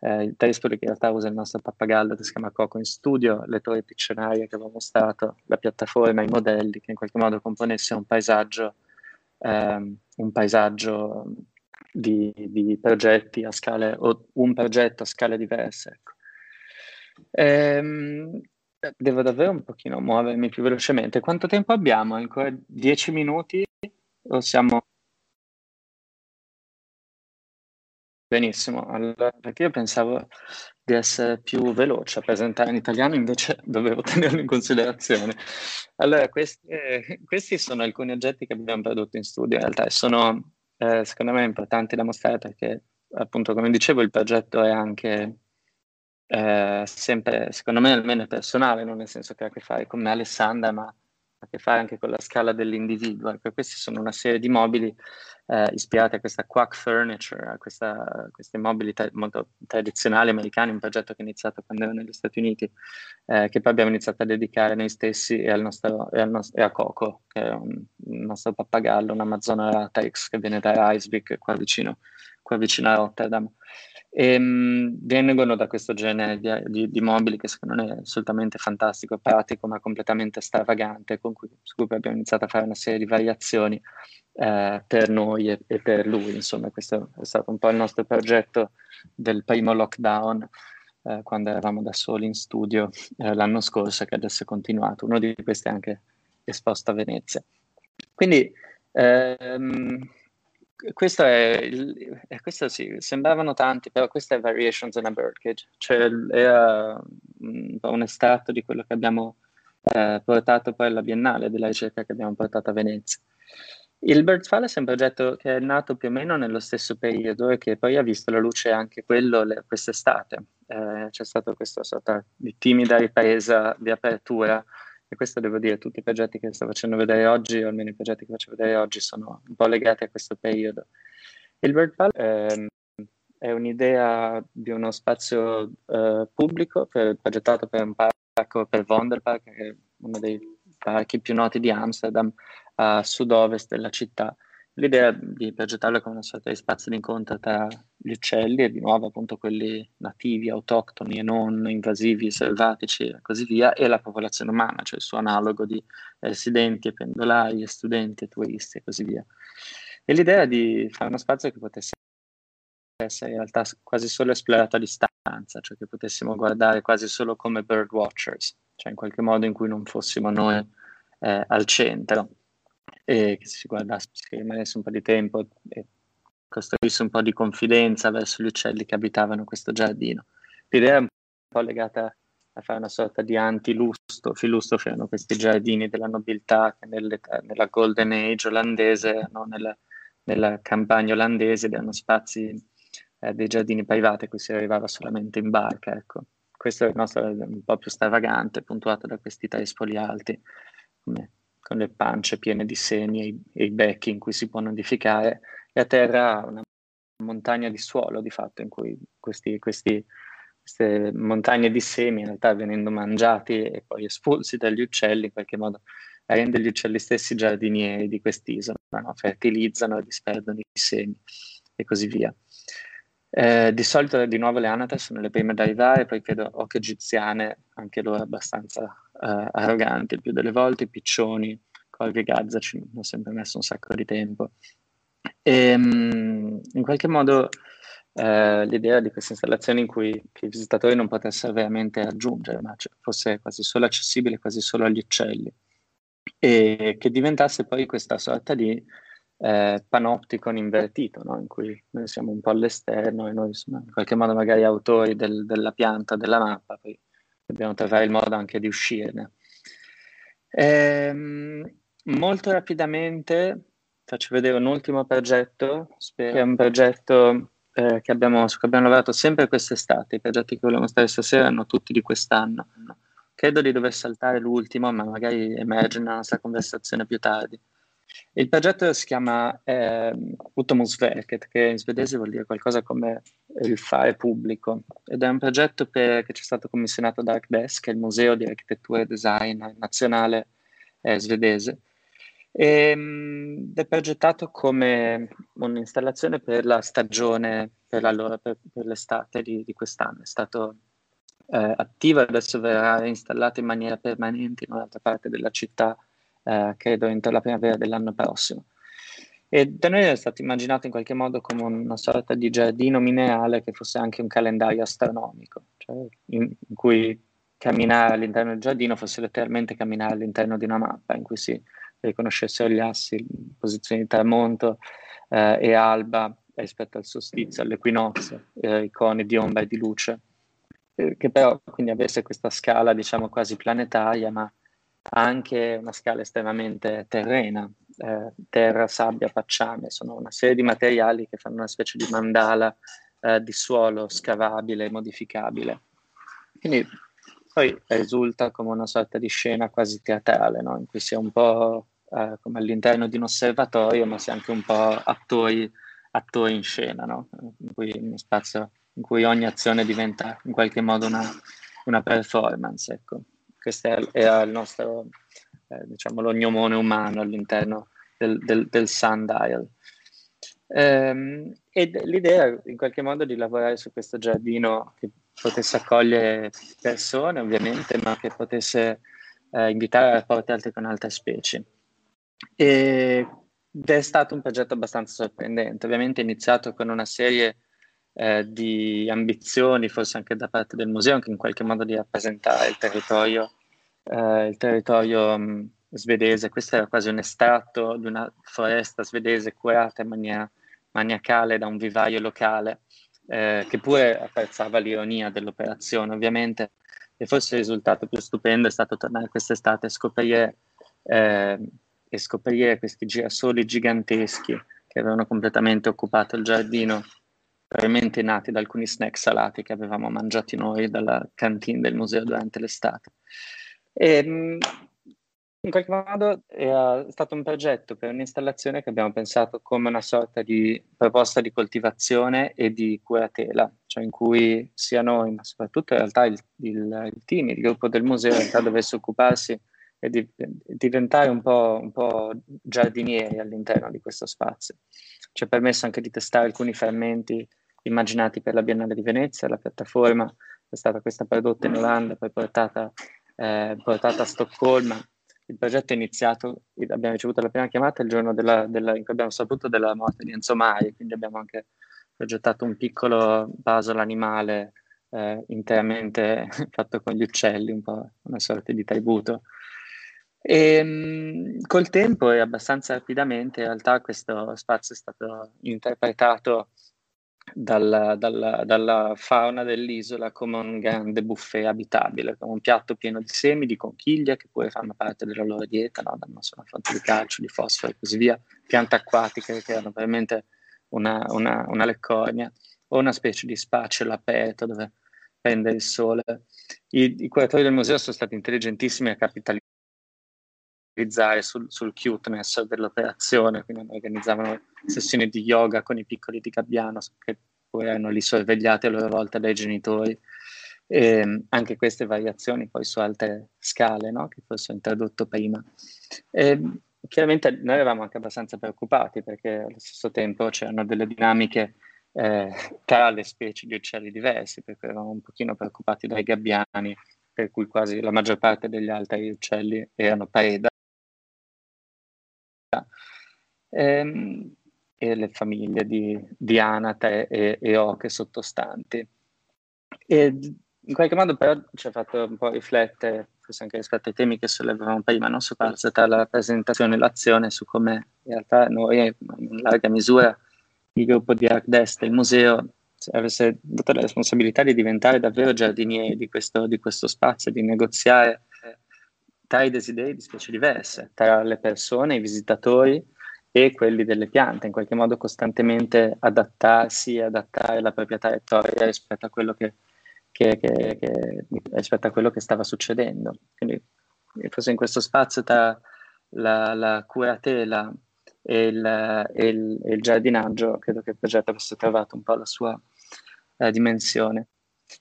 eh, il tespoli che in realtà usa il nostro pappagallo che si chiama Coco in studio, le torri piccionarie che avevo mostrato, la piattaforma, i modelli che in qualche modo componessero un paesaggio, ehm, un paesaggio di, di, progetti a scale, o un progetto a scale diverse. Ecco. Ehm, devo davvero un pochino muovermi più velocemente. Quanto tempo abbiamo? Ancora dieci minuti? O siamo... Benissimo, allora, perché io pensavo di essere più veloce a presentare in italiano, invece dovevo tenerlo in considerazione. Allora, questi, questi sono alcuni oggetti che abbiamo prodotto in studio, in realtà, e sono eh, secondo me importanti da mostrare perché, appunto, come dicevo, il progetto è anche eh, sempre, secondo me, almeno personale, non nel senso che ha a che fare con me Alessandra, ma a che fare anche con la scala dell'individuo. Ecco, questi sono una serie di mobili eh, ispirati a questa Quack Furniture, a questa, questi mobili tra- molto tradizionali americani, un progetto che è iniziato quando ero negli Stati Uniti, eh, che poi abbiamo iniziato a dedicare noi stessi e, nostro, e, nostro, e a Coco, che è un, un nostro pappagallo, un Amazon Ratex che viene da Rijswijk, qua vicino, qua vicino a Rotterdam. E, um, vengono da questo genere di, di, di, mobili che secondo me è assolutamente fantastico, pratico, ma completamente stravagante, con cui, su cui abbiamo iniziato a fare una serie di variazioni eh, per noi e, e, per lui. Insomma, questo è stato un po' il nostro progetto del primo lockdown, eh, quando eravamo da soli in studio eh, l'anno scorso, che adesso è continuato. Uno di questi è anche esposto a Venezia. Quindi, ehm, questo è, il, eh, questo sì, sembravano tanti, però questo è Variations in a Birdcage, cioè un po' un estratto di quello che abbiamo eh, portato poi alla Biennale, della ricerca che abbiamo portato a Venezia. Il Bird Palace è un progetto che è nato più o meno nello stesso periodo e che poi ha visto la luce anche quello le, quest'estate. Eh, c'è stata questa sorta di timida ripresa di apertura e questo devo dire, tutti i progetti che sto facendo vedere oggi, o almeno i progetti che faccio vedere oggi, sono un po' legati a questo periodo. Il Bird Palace eh, è un'idea di uno spazio eh, pubblico per, progettato per un parco, per Wonderpark, che è uno dei parchi più noti di Amsterdam, a sud-ovest della città. L'idea di progettarlo come una sorta di spazio di incontro tra gli uccelli e di nuovo appunto quelli nativi, autoctoni e non invasivi, selvatici e così via, e la popolazione umana, cioè il suo analogo di residenti e pendolari, studenti e turisti e così via. E l'idea di fare uno spazio che potesse essere in realtà quasi solo esplorato a distanza, cioè che potessimo guardare quasi solo come bird watchers, cioè in qualche modo in cui non fossimo noi eh, al centro e che si guardasse, si rimanesse un po' di tempo e costruisse un po' di confidenza verso gli uccelli che abitavano questo giardino. L'idea è un po' legata a fare una sorta di anti-lusto. Filustro erano questi giardini della nobiltà che nella Golden Age olandese, no? nella, nella, campagna olandese, erano spazi eh, dei giardini privati a cui si arrivava solamente in barca. Ecco. Questo è il nostro un po' più stravagante, puntuato da questi tespoli alti, come con le pance piene di semi e i, e i becchi in cui si può nidificare, e a terra una montagna di suolo di fatto in cui questi, questi, queste montagne di semi in realtà venendo mangiati e poi espulsi dagli uccelli in qualche modo rende gli uccelli stessi giardinieri di quest'isola, no? fertilizzano e disperdono i semi e così via. Eh, di solito di nuovo le anatre sono le prime ad arrivare, poi credo ocche egiziane, anche loro abbastanza eh, arroganti il più delle volte, piccioni, corvi gazza ci hanno sempre messo un sacco di tempo. E, ehm, in qualche modo eh, l'idea di questa installazione in cui i visitatori non potessero veramente raggiungere, ma cioè, fosse quasi solo accessibile quasi solo agli uccelli e che diventasse poi questa sorta di eh, panopticon invertito, no? in cui noi siamo un po' all'esterno e noi insomma, in qualche modo magari autori del, della pianta, della mappa, poi dobbiamo trovare il modo anche di uscirne. Ehm, molto rapidamente faccio vedere un ultimo progetto, che è un progetto eh, che abbiamo, su cui abbiamo lavorato sempre quest'estate, i progetti che vogliamo stare stasera erano tutti di quest'anno. Credo di dover saltare l'ultimo, ma magari emerge nella nostra conversazione più tardi. Il progetto si chiama eh, Utomusverket, che in svedese vuol dire qualcosa come il fare pubblico, ed è un progetto per, che ci è stato commissionato da ArcDesk, che è il Museo di Architettura e Design nazionale eh, svedese, e, è progettato come un'installazione per la stagione, per, la per, per l'estate di, di, quest'anno. È stato eh, attivo, adesso verrà installato in maniera permanente in un'altra parte della città, eh, credo entro la primavera dell'anno prossimo. E da noi è stato immaginato in qualche modo come una sorta di giardino minerale che fosse anche un calendario astronomico, cioè in, in cui camminare all'interno del giardino fosse letteralmente camminare all'interno di una mappa in cui si riconoscessero gli assi, posizioni di tramonto eh, e alba rispetto al solstizio, all'equinozio, eh, icone di ombra e di luce, eh, che però quindi avesse questa scala diciamo quasi planetaria, ma anche una scala estremamente terrena, eh, terra, sabbia, pacciame, sono una serie di materiali che fanno una specie di mandala eh, di suolo scavabile e modificabile. Quindi poi risulta come una sorta di scena quasi teatrale, no? in cui si è un po' eh, come all'interno di un osservatorio, ma si è anche un po' attori, attori in scena, no? in cui uno spazio in cui ogni azione diventa in qualche modo una, una performance. Ecco. Questo era il nostro, eh, diciamo, l'ognomone umano all'interno del, del, del sundial. Ehm, e l'idea in qualche modo di lavorare su questo giardino che potesse accogliere persone ovviamente, ma che potesse eh, invitare a rapporti altri con altre specie. ed è stato un progetto abbastanza sorprendente, ovviamente iniziato con una serie eh, di ambizioni, forse anche da parte del museo, anche in qualche modo di rappresentare il territorio, eh, il territorio mh, mm, svedese. Questo era quasi un estratto di una foresta svedese curata in maniera maniacale da un vivaio locale eh, che pure apprezzava l'ironia dell'operazione ovviamente e forse il risultato più stupendo è stato tornare quest'estate e scoprire, eh, e scoprire questi girasoli giganteschi che avevano completamente occupato il giardino, probabilmente nati da alcuni snack salati che avevamo mangiati noi dalla cantina del museo durante l'estate. E, mh, in qualche modo è stato un progetto per un'installazione che abbiamo pensato come una sorta di proposta di coltivazione e di curatela, cioè in cui sia noi, ma soprattutto in realtà il, il, il team, il gruppo del museo, in realtà dovesse occuparsi e di, diventare un po', un po' giardinieri all'interno di questo spazio. Ci ha permesso anche di testare alcuni fermenti immaginati per la Biennale di Venezia, la piattaforma è stata questa prodotta in Olanda, poi portata, eh, portata a Stoccolma il progetto è iniziato, abbiamo ricevuto la prima chiamata il giorno della, della, in cui abbiamo saputo della morte di Enzo Mari, quindi abbiamo anche progettato un piccolo puzzle animale eh, interamente fatto con gli uccelli, un po' una sorta di tributo. E mh, col tempo e abbastanza rapidamente in realtà questo spazio è stato interpretato dalla, dalla, dalla, fauna dell'isola come un grande buffet abitabile, come un piatto pieno di semi, di conchiglie che pure fanno parte della loro dieta, no? danno una fonte di calcio, di fosforo e così via, piante acquatiche che hanno veramente una, una, una leccornia o una specie di spaccio all'aperto dove prende il sole. I, I curatori del museo sono stati intelligentissimi a capitalizzare sul, sul cuteness dell'operazione, quindi organizzavano sessioni di yoga con i piccoli di Gabbiano che poi erano lì sorvegliati a loro volta dai genitori. E anche queste variazioni poi su altre scale no? che forse ho introdotto prima. E chiaramente noi eravamo anche abbastanza preoccupati perché allo stesso tempo c'erano delle dinamiche eh, tra le specie di uccelli diversi, perché eravamo un pochino preoccupati dai gabbiani, per cui quasi la maggior parte degli altri uccelli erano preda ehm, e le famiglie di, di Anate e, e Oche sottostanti. E in qualche modo però ci ha fatto un po' riflettere, forse anche rispetto ai temi che sollevavamo prima, non su cosa tra la rappresentazione e l'azione, su come in realtà noi, in larga misura, il gruppo di ArcDest e il museo avesse dato la responsabilità di diventare davvero giardinieri di questo, di questo spazio, di negoziare tra i desideri di specie diverse, tra le persone, i visitatori e quelli delle piante, in qualche modo costantemente adattarsi e adattare la propria traiettoria rispetto a quello che, che, che, che, rispetto a quello che stava succedendo. Quindi forse in questo spazio tra la, la curatela e il, e, il, e il, giardinaggio credo che il progetto avesse trovato un po' la sua eh, dimensione.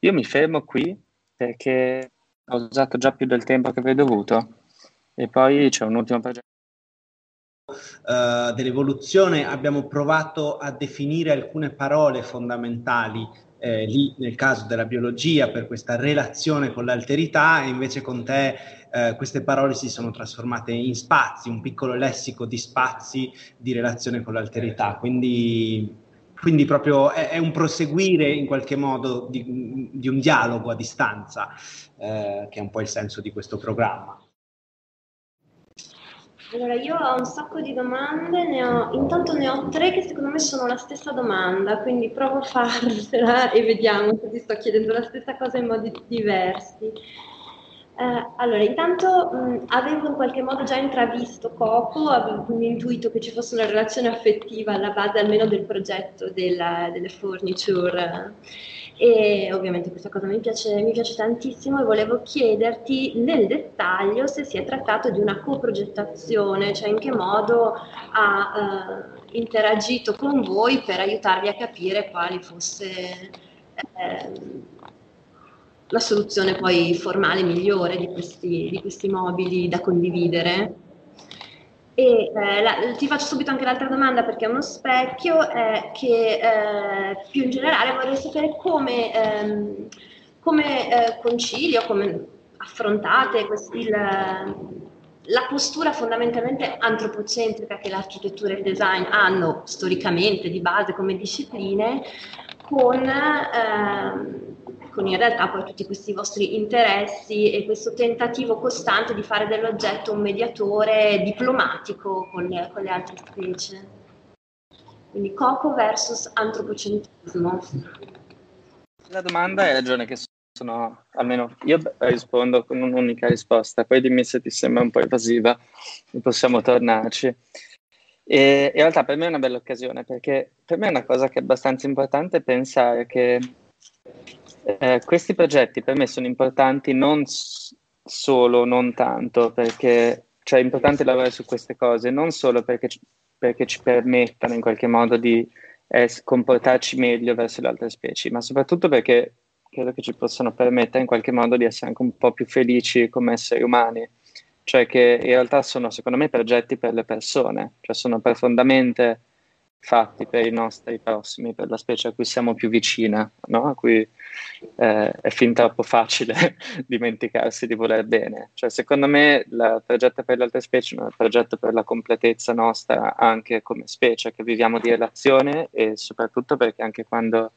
Io mi fermo qui perché ho usato già più del tempo che avrei dovuto e poi c'è un ultimo progetto. Uh, dell'evoluzione abbiamo provato a definire alcune parole fondamentali eh, lì nel caso della biologia per questa relazione con l'alterità e invece con te eh, queste parole si sono trasformate in spazi, un piccolo lessico di spazi di relazione con l'alterità. Quindi, quindi proprio è, è, un proseguire in qualche modo di, di un dialogo a distanza, eh, che è un po' il senso di questo programma. Allora, io ho un sacco di domande, ne ho, intanto ne ho tre che secondo me sono la stessa domanda, quindi provo a farla e vediamo se ti sto chiedendo la stessa cosa in modi diversi. Eh, allora, intanto mh, avevo in qualche modo già intravisto Coco, avevo quindi intuito che ci fosse una relazione affettiva alla base almeno del progetto della, delle furniture e ovviamente questa cosa mi piace, mi piace tantissimo e volevo chiederti nel dettaglio se si è trattato di una coprogettazione, cioè in che modo ha eh, interagito con voi per aiutarvi a capire quali fosse eh, la soluzione poi formale migliore di questi, di questi mobili da condividere. E eh, la, ti faccio subito anche l'altra domanda perché è uno specchio, è che eh, più in generale vorrei sapere come, ehm, come eh, concilio, come affrontate questi, il, la postura fondamentalmente antropocentrica che l'architettura e il design hanno storicamente di base come discipline con ehm, con in realtà poi tutti questi vostri interessi e questo tentativo costante di fare dell'oggetto un mediatore diplomatico con le, con le altre specie. Quindi Coco versus antropocentrismo. La domanda hai ragione che sono, almeno io rispondo con un'unica risposta, poi dimmi se ti sembra un po' evasiva e possiamo tornarci. E in realtà per me è una bella occasione perché per me è una cosa che è abbastanza importante pensare che eh, questi progetti per me sono importanti non s- solo, non tanto, perché cioè, è importante lavorare su queste cose, non solo perché ci, perché ci permettano in qualche modo di eh, comportarci meglio verso le altre specie, ma soprattutto perché credo che ci possano permettere in qualche modo di essere anche un po' più felici come esseri umani, cioè che in realtà sono secondo me progetti per le persone, cioè sono profondamente fatti per i nostri prossimi, per la specie a cui siamo più vicina, no? a cui eh, è fin troppo facile dimenticarsi di voler bene. Cioè, secondo me il progetto per le altre specie è un progetto per la completezza nostra anche come specie, che viviamo di relazione e soprattutto perché anche quando,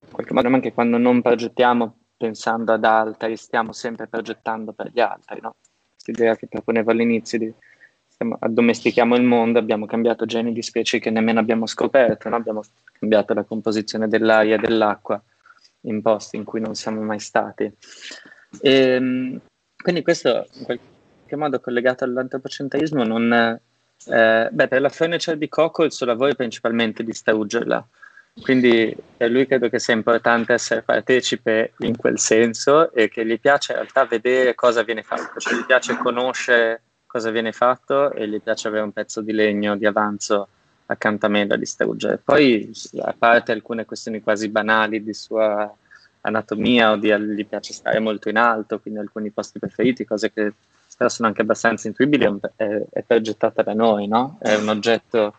in qualche modo, anche quando non progettiamo pensando ad altri, stiamo sempre progettando per gli altri. No? Questa idea che proponevo all'inizio di addomestichiamo il mondo, abbiamo cambiato geni di specie che nemmeno abbiamo scoperto, no? abbiamo cambiato la composizione dell'aria e dell'acqua in posti in cui non siamo mai stati. E, ehm, quindi questo in qualche modo collegato all'antropocentrismo non... Eh, beh, per la furniture di Coco il suo lavoro è principalmente distruggerla, quindi per lui credo che sia importante essere partecipe in quel senso e che gli piace in realtà vedere cosa viene fatto, cioè gli piace conoscere cosa viene fatto e gli piace avere un pezzo di legno di avanzo accanto a me da distruggere. Poi, a parte alcune questioni quasi banali di sua anatomia o di, gli piace stare molto in alto, quindi alcuni posti preferiti, cose che però sono anche abbastanza intuibili, è, è progettata da noi, no? È un oggetto,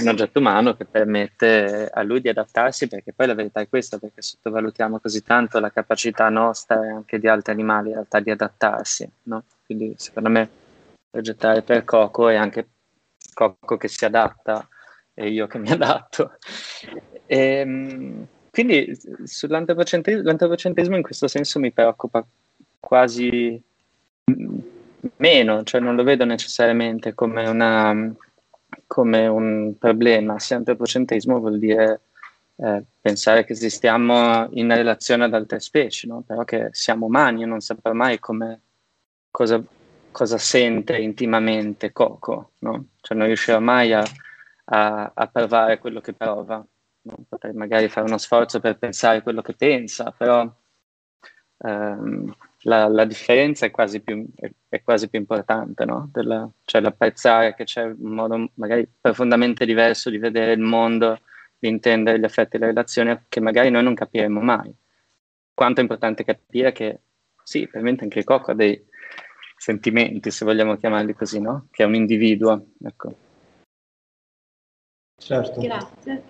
un oggetto umano che permette a lui di adattarsi, perché poi la verità è questa, perché sottovalutiamo così tanto la capacità nostra e anche di altri animali in realtà di adattarsi, no? Quindi secondo me progettare per Coco e anche Coco che si adatta e io che mi adatto. E, ehm, quindi sull'antropocentrismo l'antropocentrismo in questo senso mi preoccupa quasi meno, cioè non lo vedo necessariamente come, una, come un problema. Se antropocentrismo vuol dire eh, pensare che esistiamo in relazione ad altre specie, no? però che siamo umani e non saprò mai come, cosa cosa sente intimamente Coco, no? Cioè non riuscirà mai a, a, a provare quello che prova. No? Potrei magari fare uno sforzo per pensare quello che pensa, però ehm, la, la, differenza è quasi più, è, è quasi più importante, no? Della, cioè l'apprezzare che c'è un modo magari profondamente diverso di vedere il mondo, di intendere gli effetti delle relazioni che magari noi non capiremo mai. Quanto è importante capire che sì, probabilmente anche il cocco ha dei sentimenti, se vogliamo chiamarli così, no? Che è un individuo, ecco. Certo. Grazie.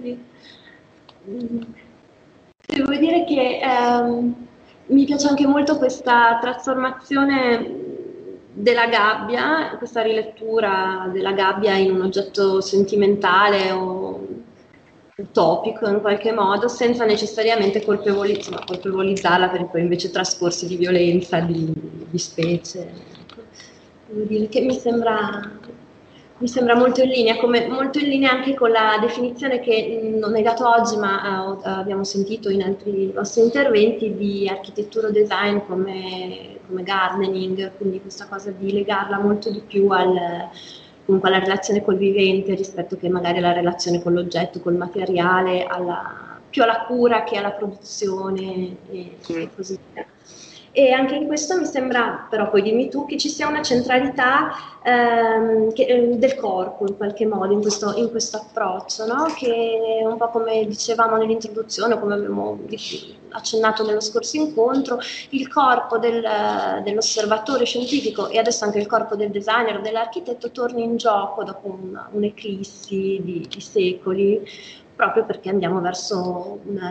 Devo dire che um, mi piace anche molto questa trasformazione della gabbia, questa rilettura della gabbia in un oggetto sentimentale o utopico in qualche modo, senza necessariamente colpevoliz- colpevolizzarla per poi invece trascorsi di violenza, di, di specie. Dire che mi sembra mi sembra molto in linea, come molto in linea anche con la definizione che non hai dato oggi, ma uh, abbiamo sentito in altri vostri interventi di architettura design come, come, gardening, quindi questa cosa di legarla molto di più al, comunque alla relazione col vivente rispetto che magari alla relazione con l'oggetto, col materiale, alla, più alla cura che alla produzione e, e così via. E anche in questo mi sembra, però poi dimmi tu, che ci sia una centralità ehm, che, ehm, del corpo in qualche modo in questo, in questo approccio, no? che un po' come dicevamo nell'introduzione, come abbiamo accennato nello scorso incontro, il corpo del, dell'osservatore scientifico e adesso anche il corpo del designer o dell'architetto torni in gioco dopo un, un'eclissi di, di secoli, proprio perché andiamo verso una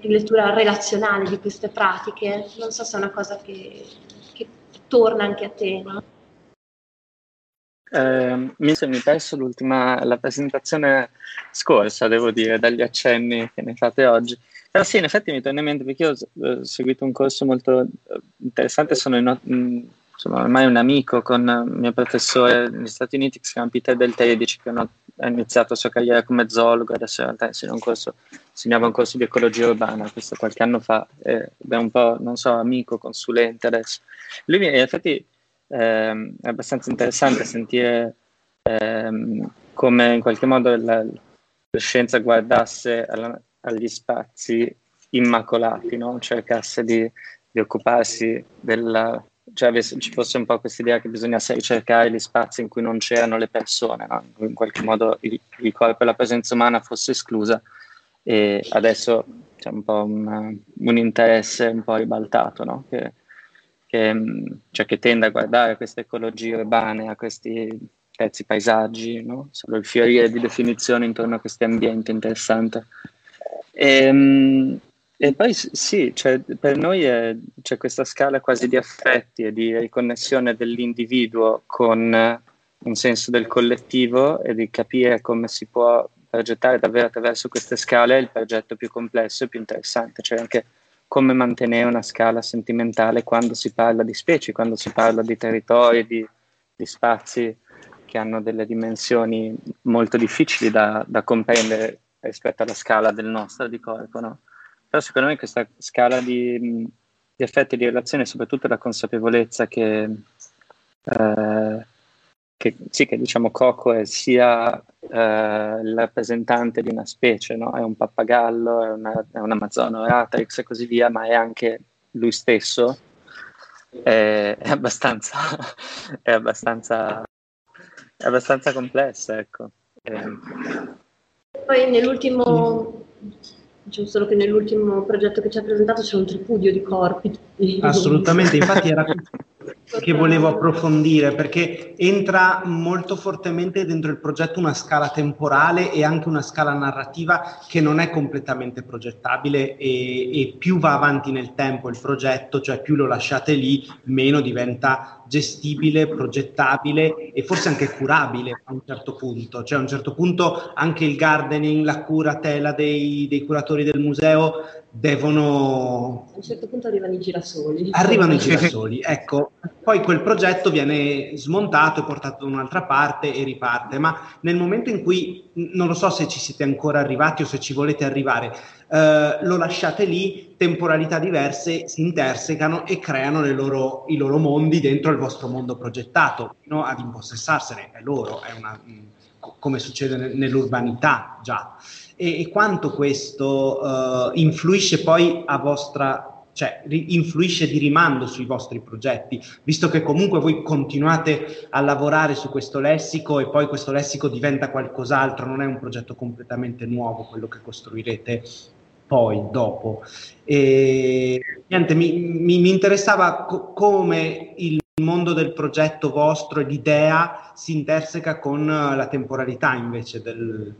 rilettura relazionale di queste pratiche. Non so se è una cosa che, che torna anche a te. No? Eh, mi sono perso l'ultima, la presentazione scorsa, devo dire, dagli accenni che ne fate oggi. Però sì, in effetti mi torna in mente perché io ho seguito un corso molto eh, interessante, sono in, sono ormai un amico con il mio professore negli Stati Uniti che si chiama Peter Del 13 che ha iniziato la sua carriera come zoologo adesso in realtà insegna un corso, insegnava un corso di ecologia urbana questo qualche anno fa ed è un po' non so amico, consulente adesso lui in effetti eh, è abbastanza interessante sentire eh, come in qualche modo la, la scienza guardasse alla, agli spazi immacolati no? cercasse di, di occuparsi della cioè ci fosse un po' questa idea che bisognasse ricercare gli spazi in cui non c'erano le persone, no? in qualche modo il, il, corpo e la presenza umana fosse esclusa e adesso c'è un po' un, un interesse un po' ribaltato no? che, che, cioè che, tende a guardare queste ecologie urbane, a questi pezzi paesaggi, no? solo il fiorire di definizione intorno a questi ambienti interessante. E, ehm, e poi sì, cioè, per noi è, c'è questa scala quasi di affetti e di riconnessione dell'individuo con un senso del collettivo e di capire come si può progettare davvero attraverso queste scale il progetto più complesso e più interessante, cioè anche come mantenere una scala sentimentale quando si parla di specie, quando si parla di territori, di, di spazi che hanno delle dimensioni molto difficili da, da comprendere rispetto alla scala del nostro di corpo, no? Però secondo me questa scala di, di effetti di relazione, soprattutto la consapevolezza che, eh, che, sì, che diciamo Coco è sia eh, il rappresentante di una specie, no? è un pappagallo, è, una, è un amazzono Ratrix e così via, ma è anche lui stesso, è, è, abbastanza, è, abbastanza, è abbastanza complessa. Ecco. Poi nell'ultimo Diciamo solo che nell'ultimo progetto che ci ha presentato c'è un tripudio di corpi. Assolutamente, infatti era che volevo approfondire perché entra molto fortemente dentro il progetto una scala temporale e anche una scala narrativa che non è completamente progettabile e, e più va avanti nel tempo il progetto, cioè più lo lasciate lì, meno diventa gestibile, progettabile e forse anche curabile a un certo punto. Cioè a un certo punto anche il gardening, la cura tela dei, dei curatori del museo devono... A un certo punto arrivano i girasoli. Arrivano i girasoli, ecco. Poi quel progetto viene smontato e portato da un'altra parte e riparte, ma nel momento in cui, non lo so se ci siete ancora arrivati o se ci volete arrivare, eh, lo lasciate lì, temporalità diverse si intersecano e creano loro, i loro mondi dentro il vostro mondo progettato, fino ad impossessarsene, è loro, è una, mh, come succede nell'urbanità già. E, e quanto questo uh, influisce poi a vostra cioè influisce di rimando sui vostri progetti, visto che comunque voi continuate a lavorare su questo lessico e poi questo lessico diventa qualcos'altro, non è un progetto completamente nuovo quello che costruirete poi, dopo. E, niente, mi, mi, mi interessava co- come il mondo del progetto vostro e l'idea si interseca con la temporalità invece del,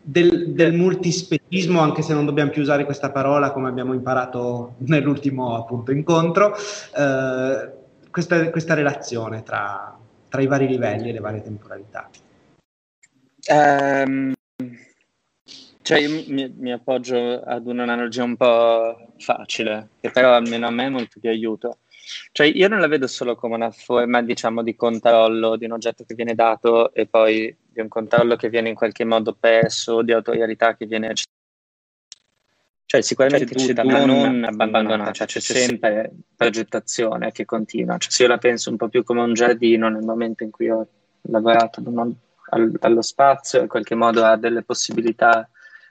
del, del multispecismo, anche se non dobbiamo più usare questa parola come abbiamo imparato nell'ultimo appunto incontro, eh, questa, questa, relazione tra, tra, i vari livelli e le varie temporalità. Um, cioè io mi, mi, appoggio ad un'analogia un po' facile, che però almeno a me è molto di aiuto. Cioè io non la vedo solo come una forma, diciamo, di controllo di un oggetto che viene dato e poi di un controllo che viene in qualche modo perso, di autorialità che viene cioè sicuramente c'è tutta, ma non abbandonata, cioè c'è sempre progettazione che continua. Cioè, se io la penso un po' più come un giardino nel momento in cui ho lavorato allo spazio, in qualche modo ha delle possibilità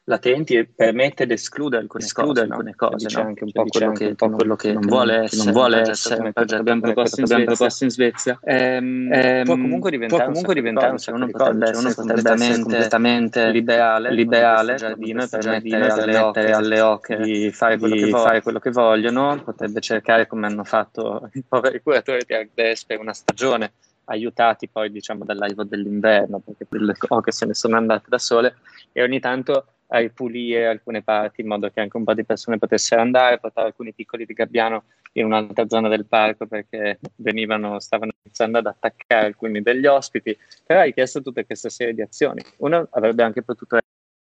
latenti e permette di escludere alcune esclude cose, alcune cose no? anche un po' quello che, un po quello che non, vuole essere, non vuole essere un progetto abbiamo proposto in, proposto in Svezia. Ehm, ehm, può comunque diventare, può comunque diventare un sacco di cose uno potrebbe essere completamente liberale liberale giardino e permettere alle oche, alle oche di, fare quello, di fare quello che vogliono potrebbe cercare come hanno fatto i poveri curatori di Agdes per una stagione aiutati poi diciamo dall'arrivo dell'inverno perché le oche se ne sono andate da sole e ogni tanto a ripulire alcune parti in modo che anche un po' di persone potessero andare, portare alcuni piccoli di gabbiano in un'altra zona del parco perché venivano, stavano iniziando ad attaccare alcuni degli ospiti, però ha richiesto tutta questa serie di azioni. Uno avrebbe anche potuto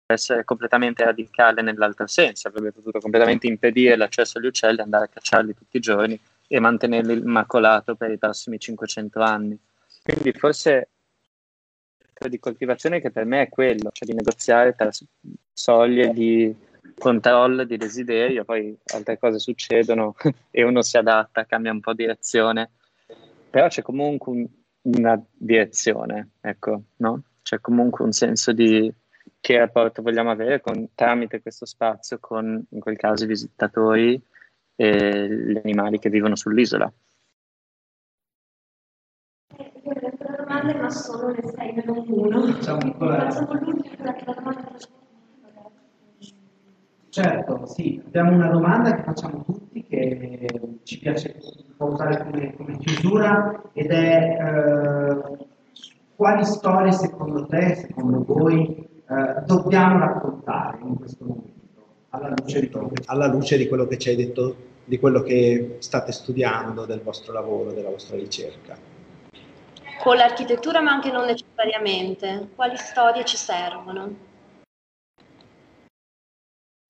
essere completamente radicale nell'altro senso, avrebbe potuto completamente impedire l'accesso agli uccelli, andare a cacciarli tutti i giorni e mantenerli immacolato per i prossimi 500 anni. Quindi forse di coltivazione che per me è quello, cioè di negoziare tra soglie di controllo, di desiderio, poi altre cose succedono e uno si adatta, cambia un po' direzione, però c'è comunque un, una direzione, ecco, no? C'è comunque un senso di che rapporto vogliamo avere con, tramite questo spazio con, in quel caso, i visitatori e gli animali che vivono sull'isola. Domande, ma sono le 6 meno 1. Facciamo l'ultima domanda. Certo, sì, abbiamo una domanda che facciamo tutti, che ci piace usare come, come, chiusura, ed è eh, quali storie secondo te, secondo voi, eh, dobbiamo raccontare in questo momento, alla luce, di, alla luce di quello che ci hai detto, di quello che state studiando, del vostro lavoro, della vostra ricerca? Con l'architettura, ma anche non necessariamente. Quali storie ci servono?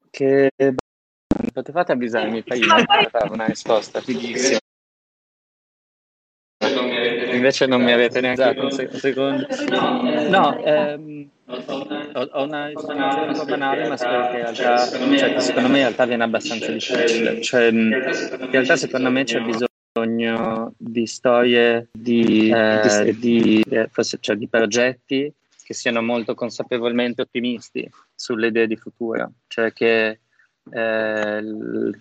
Che potevate avvisarmi prima per una risposta fighissima. Invece non mi avete neanche dato un secondo. No, ehm, ho, una risposta un po' banale, ma spero che in realtà, cioè, che secondo me in realtà viene abbastanza difficile. Cioè, in realtà secondo me c'è bisogno bisogno di storie, di, eh, di, eh, cioè di progetti che siano molto consapevolmente ottimisti sulle idee di futuro, cioè che, eh,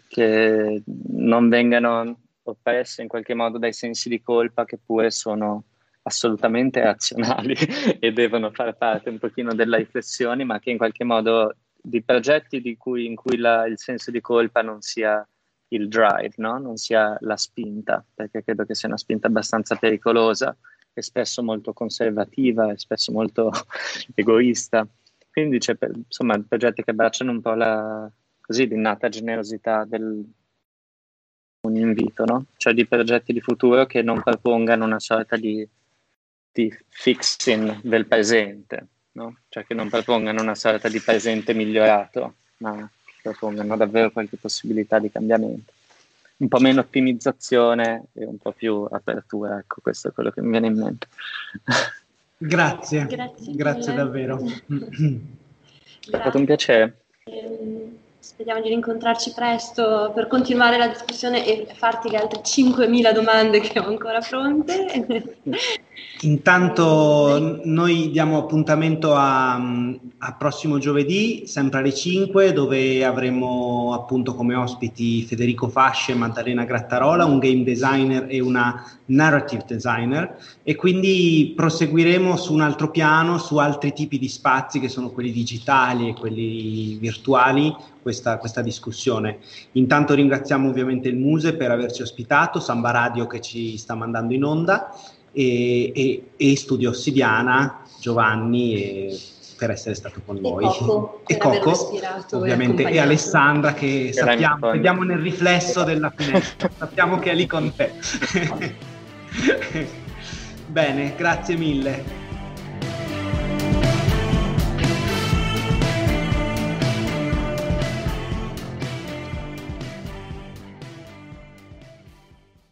che non vengano oppresse in qualche modo dai sensi di colpa che pure sono assolutamente razionali e devono fare parte un pochino della riflessione, ma che in qualche modo di progetti di cui, in cui la, il senso di colpa non sia il drive, no? non sia la spinta, perché credo che sia una spinta abbastanza pericolosa e spesso molto conservativa e spesso molto egoista. Quindi c'è insomma progetti che abbracciano un po' la così l'innata generosità del un invito, no? cioè di progetti di futuro che non propongano una sorta di, di fixing del presente, no? cioè che non propongano una sorta di presente migliorato, ma propongano davvero qualche possibilità di cambiamento. Un po' meno ottimizzazione e un po' più apertura, ecco, questo è quello che mi viene in mente. Grazie, grazie, grazie davvero. È stato un piacere. Ehm, speriamo di rincontrarci presto per continuare la discussione e farti le altre 5.000 domande che ho ancora pronte. Intanto noi diamo appuntamento a, a, prossimo giovedì, sempre alle 5, dove avremo appunto come ospiti Federico Fasce e Maddalena Grattarola, un game designer e una narrative designer, e quindi proseguiremo su un altro piano, su altri tipi di spazi che sono quelli digitali e quelli virtuali, questa, questa discussione. Intanto ringraziamo ovviamente il Muse per averci ospitato, Samba Radio che ci sta mandando in onda e, e, e Studio Ossidiana, Giovanni e per essere stato con noi. Coco, e Coco, ovviamente, e, e Alessandra che sappiamo, vediamo nel riflesso della finestra, sappiamo che è lì con te. Bene, grazie mille.